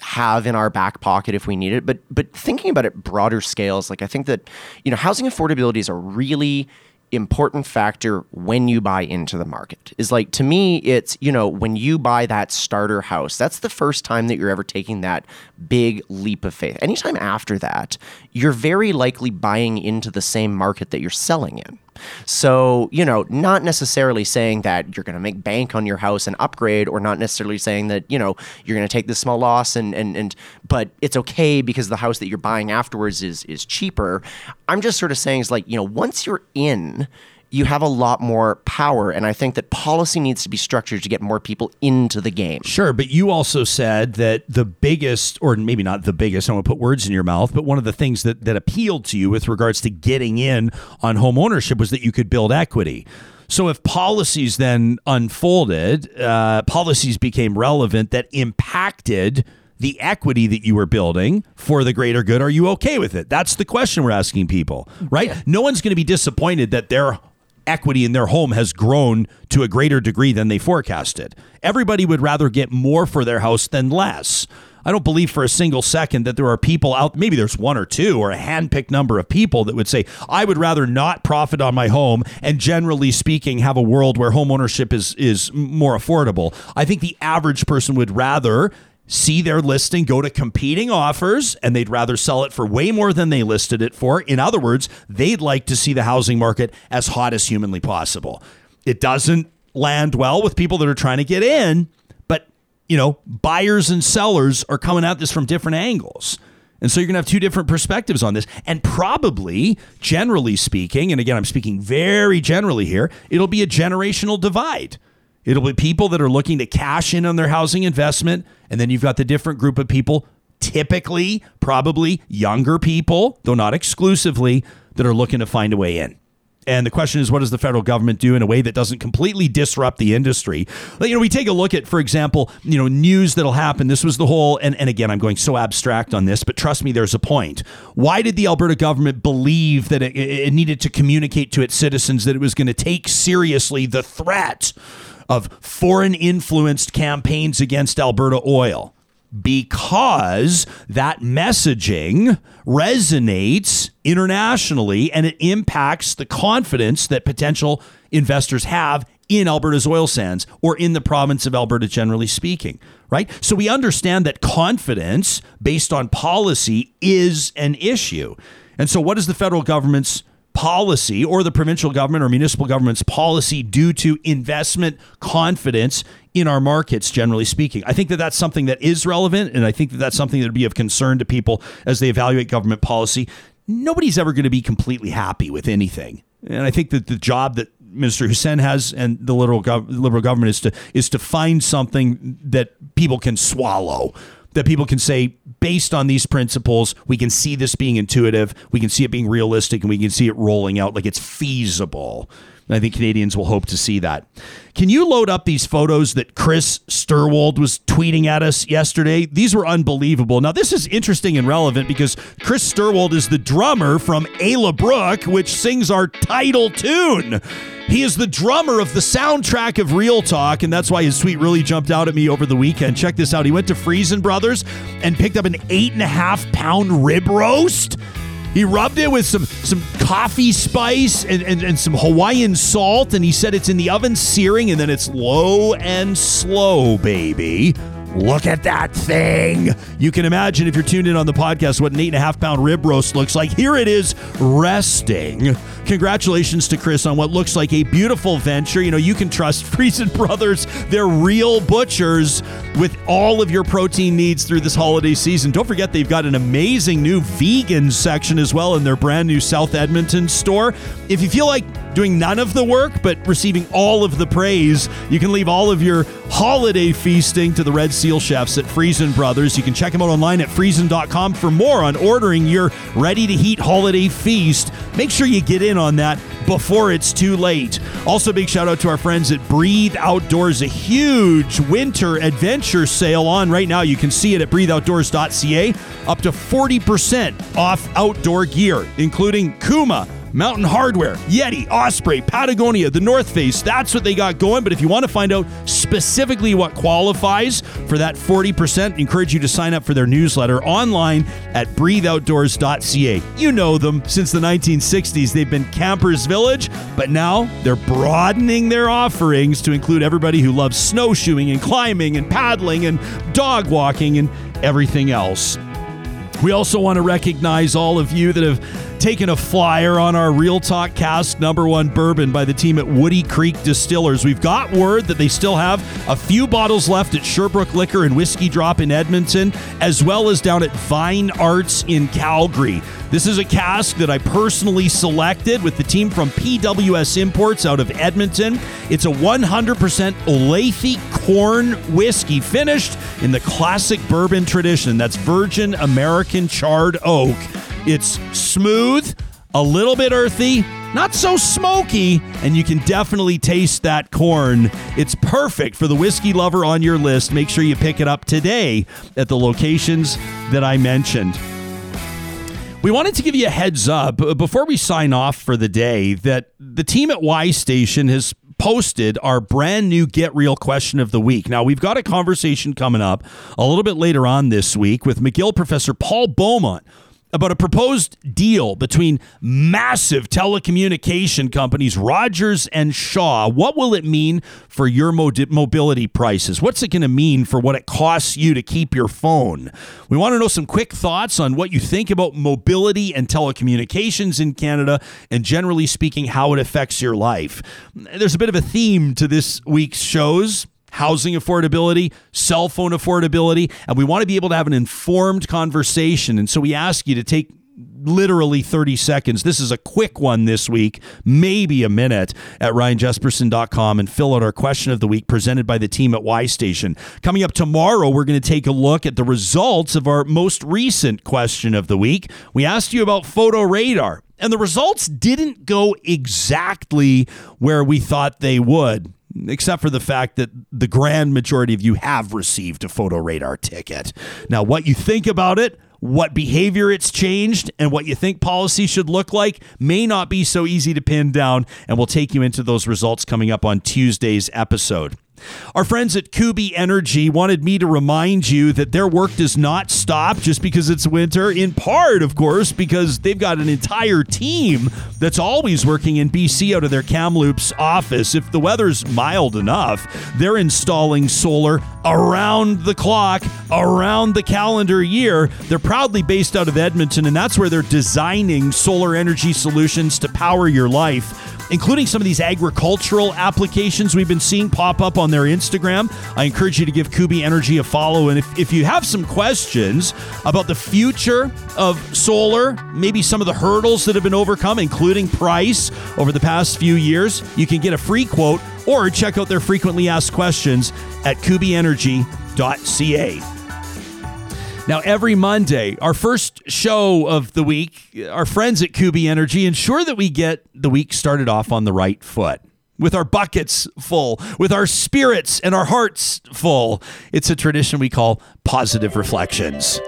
have in our back pocket if we need it. But but thinking about it broader scales, like I think that you know housing affordability is a really important factor when you buy into the market. Is like to me it's you know when you buy that starter house that's the first time that you're ever taking that big leap of faith. Anytime after that you're very likely buying into the same market that you're selling in so, you know, not necessarily saying that you're going to make bank on your house and upgrade, or not necessarily saying that, you know, you're going to take this small loss and, and, and, but it's okay because the house that you're buying afterwards is, is cheaper. I'm just sort of saying is like, you know, once you're in, you have a lot more power. And I think that policy needs to be structured to get more people into the game. Sure, but you also said that the biggest, or maybe not the biggest, I don't want to put words in your mouth, but one of the things that, that appealed to you with regards to getting in on home ownership was that you could build equity. So if policies then unfolded, uh, policies became relevant that impacted the equity that you were building for the greater good, are you okay with it? That's the question we're asking people, right? No one's going to be disappointed that their equity in their home has grown to a greater degree than they forecasted. Everybody would rather get more for their house than less. I don't believe for a single second that there are people out, maybe there's one or two or a handpicked number of people that would say, I would rather not profit on my home and generally speaking have a world where home ownership is, is more affordable. I think the average person would rather see their listing go to competing offers and they'd rather sell it for way more than they listed it for. In other words, they'd like to see the housing market as hot as humanly possible. It doesn't land well with people that are trying to get in, but you know, buyers and sellers are coming at this from different angles. And so you're going to have two different perspectives on this. And probably, generally speaking, and again, I'm speaking very generally here, it'll be a generational divide. It'll be people that are looking to cash in on their housing investment. And then you've got the different group of people, typically, probably younger people, though not exclusively, that are looking to find a way in. And the question is, what does the federal government do in a way that doesn't completely disrupt the industry? Like, you know, we take a look at, for example, you know, news that'll happen. This was the whole, and, and again, I'm going so abstract on this, but trust me, there's a point. Why did the Alberta government believe that it, it needed to communicate to its citizens that it was going to take seriously the threat of foreign influenced campaigns against Alberta oil? because that messaging resonates internationally and it impacts the confidence that potential investors have in Alberta's oil sands or in the province of Alberta, generally speaking, right? So we understand that confidence based on policy is an issue. And so, what is the federal government's policy or the provincial government or municipal government's policy due to investment confidence in our markets generally speaking. I think that that's something that is relevant and i think that that's something that would be of concern to people as they evaluate government policy. Nobody's ever going to be completely happy with anything. And i think that the job that Minister Hussen has and the liberal, gov- liberal government is to is to find something that people can swallow that people can say, based on these principles, we can see this being intuitive, we can see it being realistic, and we can see it rolling out like it's feasible. I think Canadians will hope to see that. Can you load up these photos that Chris Sturwold was tweeting at us yesterday? These were unbelievable. Now, this is interesting and relevant because Chris Sturwold is the drummer from Ayla Brook, which sings our title tune. He is the drummer of the soundtrack of Real Talk, and that's why his tweet really jumped out at me over the weekend. Check this out. He went to Friesen Brothers and picked up an eight and a half pound rib roast. He rubbed it with some some coffee spice and, and, and some Hawaiian salt, and he said it's in the oven searing, and then it's low and slow, baby. Look at that thing. You can imagine if you're tuned in on the podcast what an eight and a half pound rib roast looks like. Here it is resting. Congratulations to Chris on what looks like a beautiful venture. You know, you can trust Friesen Brothers. They're real butchers with all of your protein needs through this holiday season. Don't forget, they've got an amazing new vegan section as well in their brand new South Edmonton store. If you feel like doing none of the work but receiving all of the praise, you can leave all of your holiday feasting to the Red Seal chefs at Friesen Brothers. You can check them out online at friesen.com for more on ordering your ready to heat holiday feast. Make sure you get in on that before it's too late. Also, big shout out to our friends at Breathe Outdoors, a huge winter adventure sale on right now. You can see it at breatheoutdoors.ca, up to 40% off outdoor gear, including Kuma. Mountain Hardwear, Yeti, Osprey, Patagonia, the North Face. That's what they got going. But if you want to find out specifically what qualifies for that 40%, I encourage you to sign up for their newsletter online at breatheoutdoors.ca. You know them since the 1960s. They've been Campers Village, but now they're broadening their offerings to include everybody who loves snowshoeing and climbing and paddling and dog walking and everything else. We also want to recognize all of you that have taken a flyer on our Real Talk Cast number one bourbon by the team at Woody Creek Distillers. We've got word that they still have a few bottles left at Sherbrooke Liquor and Whiskey Drop in Edmonton, as well as down at Vine Arts in Calgary. This is a cask that I personally selected with the team from PWS Imports out of Edmonton. It's a 100% Olathe corn whiskey finished in the classic bourbon tradition. That's virgin American charred oak. It's smooth, a little bit earthy, not so smoky, and you can definitely taste that corn. It's perfect for the whiskey lover on your list. Make sure you pick it up today at the locations that I mentioned. We wanted to give you a heads up uh, before we sign off for the day that the team at Y Station has posted our brand new Get Real question of the week. Now, we've got a conversation coming up a little bit later on this week with McGill professor Paul Beaumont about a proposed deal between massive telecommunication companies, Rogers and Shaw. What will it mean for your mobility prices? What's it going to mean for what it costs you to keep your phone? We want to know some quick thoughts on what you think about mobility and telecommunications in Canada, and generally speaking, how it affects your life. There's a bit of a theme to this week's shows housing affordability, cell phone affordability, and we want to be able to have an informed conversation. And so we ask you to take literally 30 seconds. This is a quick one this week, maybe a minute at ryanjespersen.com and fill out our question of the week presented by the team at Y Station. Coming up tomorrow, we're going to take a look at the results of our most recent question of the week. We asked you about photo radar, and the results didn't go exactly where we thought they would except for the fact that the grand majority of you have received a photo radar ticket. Now, what you think about it, what behavior it's changed, and what you think policy should look like may not be so easy to pin down, and we'll take you into those results coming up on Tuesday's episode. Our friends at Kuby Energy wanted me to remind you that their work does not stop just because it's winter, in part, of course, because they've got an entire team that's always working in BC out of their Kamloops office. If the weather's mild enough, they're installing solar around the clock, around the calendar year. They're proudly based out of Edmonton, and that's where they're designing solar energy solutions to power your life including some of these agricultural applications we've been seeing pop up on their Instagram. I encourage you to give Kuby Energy a follow. And if, if you have some questions about the future of solar, maybe some of the hurdles that have been overcome, including price over the past few years, you can get a free quote or check out their frequently asked questions at kubyenergy.ca. Now, every Monday, our first show of the week, our friends at Kuby Energy ensure that we get the week started off on the right foot. With our buckets full, with our spirits and our hearts full. It's a tradition we call positive reflections.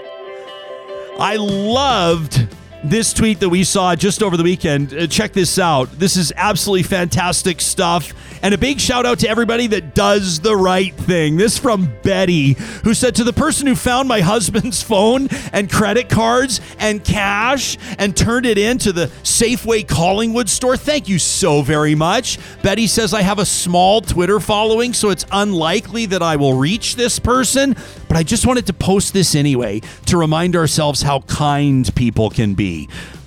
I loved this tweet that we saw just over the weekend. Uh, check this out. This is absolutely fantastic stuff. And a big shout out to everybody that does the right thing. This from Betty, who said to the person who found my husband's phone and credit cards and cash and turned it into the Safeway Collingwood store, thank you so very much. Betty says, I have a small Twitter following, so it's unlikely that I will reach this person, but I just wanted to post this anyway to remind ourselves how kind people can be.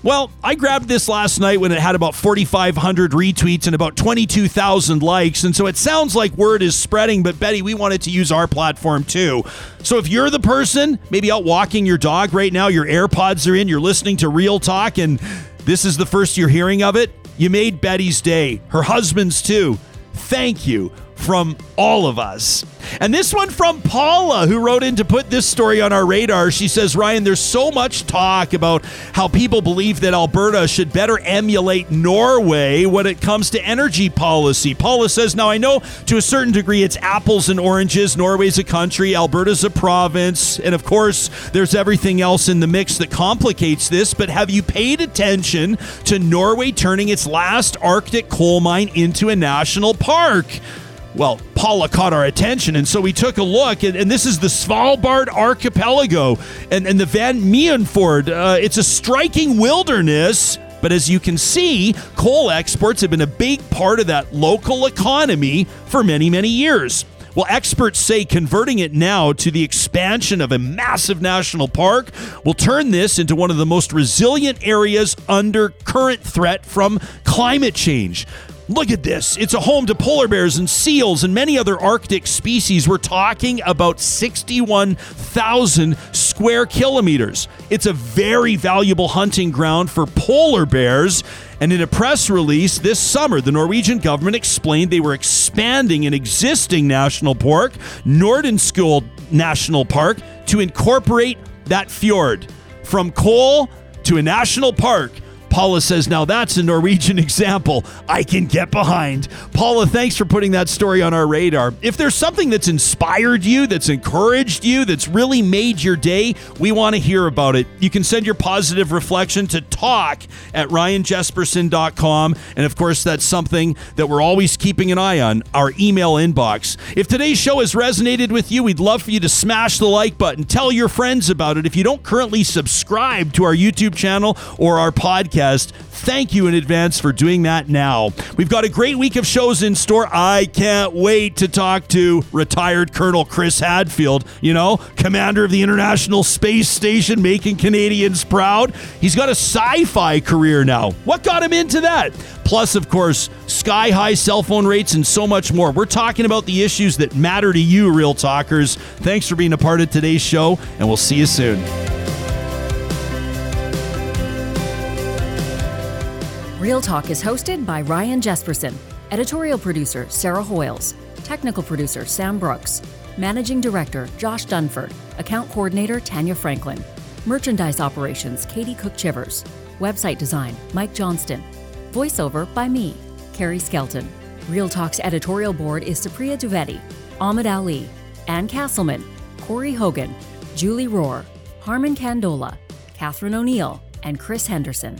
Well, I grabbed this last night when it had about 4,500 retweets and about 22,000 likes. And so it sounds like word is spreading, but Betty, we wanted to use our platform too. So if you're the person, maybe out walking your dog right now, your AirPods are in, you're listening to Real Talk, and this is the first you're hearing of it, you made Betty's day, her husband's too. Thank you from all of us. And this one from Paula, who wrote in to put this story on our radar. She says, Ryan, there's so much talk about how people believe that Alberta should better emulate Norway when it comes to energy policy. Paula says, Now I know to a certain degree it's apples and oranges. Norway's a country, Alberta's a province. And of course, there's everything else in the mix that complicates this. But have you paid attention to Norway turning its last Arctic coal mine into a national park? Well, Paula caught our attention, and so we took a look, and, and this is the Svalbard Archipelago and, and the Van Mijenfjord. Uh, it's a striking wilderness, but as you can see, coal exports have been a big part of that local economy for many, many years. Well, experts say converting it now to the expansion of a massive national park will turn this into one of the most resilient areas under current threat from climate change. Look at this. It's a home to polar bears and seals and many other Arctic species. We're talking about 61,000 square kilometers. It's a very valuable hunting ground for polar bears. And in a press release this summer, the Norwegian government explained they were expanding an existing national park, Nordenskiöld National Park, to incorporate that fjord. From coal to a national park Paula says, now that's a Norwegian example I can get behind. Paula, thanks for putting that story on our radar. If there's something that's inspired you, that's encouraged you, that's really made your day, we want to hear about it. You can send your positive reflection to talk at ryanjespersen.com. And of course, that's something that we're always keeping an eye on our email inbox. If today's show has resonated with you, we'd love for you to smash the like button. Tell your friends about it. If you don't currently subscribe to our YouTube channel or our podcast, podcast. Thank you in advance for doing that now. We've got a great week of shows in store. I can't wait to talk to retired Colonel Chris Hadfield, you know, commander of the International Space Station, making Canadians proud. He's got a sci fi career now. What got him into that? Plus, of course, sky high cell phone rates and so much more. We're talking about the issues that matter to you, Real Talkers. Thanks for being a part of today's show, and we'll see you soon. Real Talk is hosted by Ryan Jespersen, editorial producer Sarah Hoyles, technical producer Sam Brooks, managing director Josh Dunford, account coordinator Tanya Franklin, merchandise operations Katie Cook Chivers, website design Mike Johnston, voiceover by me, Carrie Skelton. Real Talk's editorial board is Supriya Dwivedi, Ahmed Ali, Ann Castleman, Corey Hogan, Julie Rohr, Harmon Candola, Catherine O'Neill, and Chris Henderson.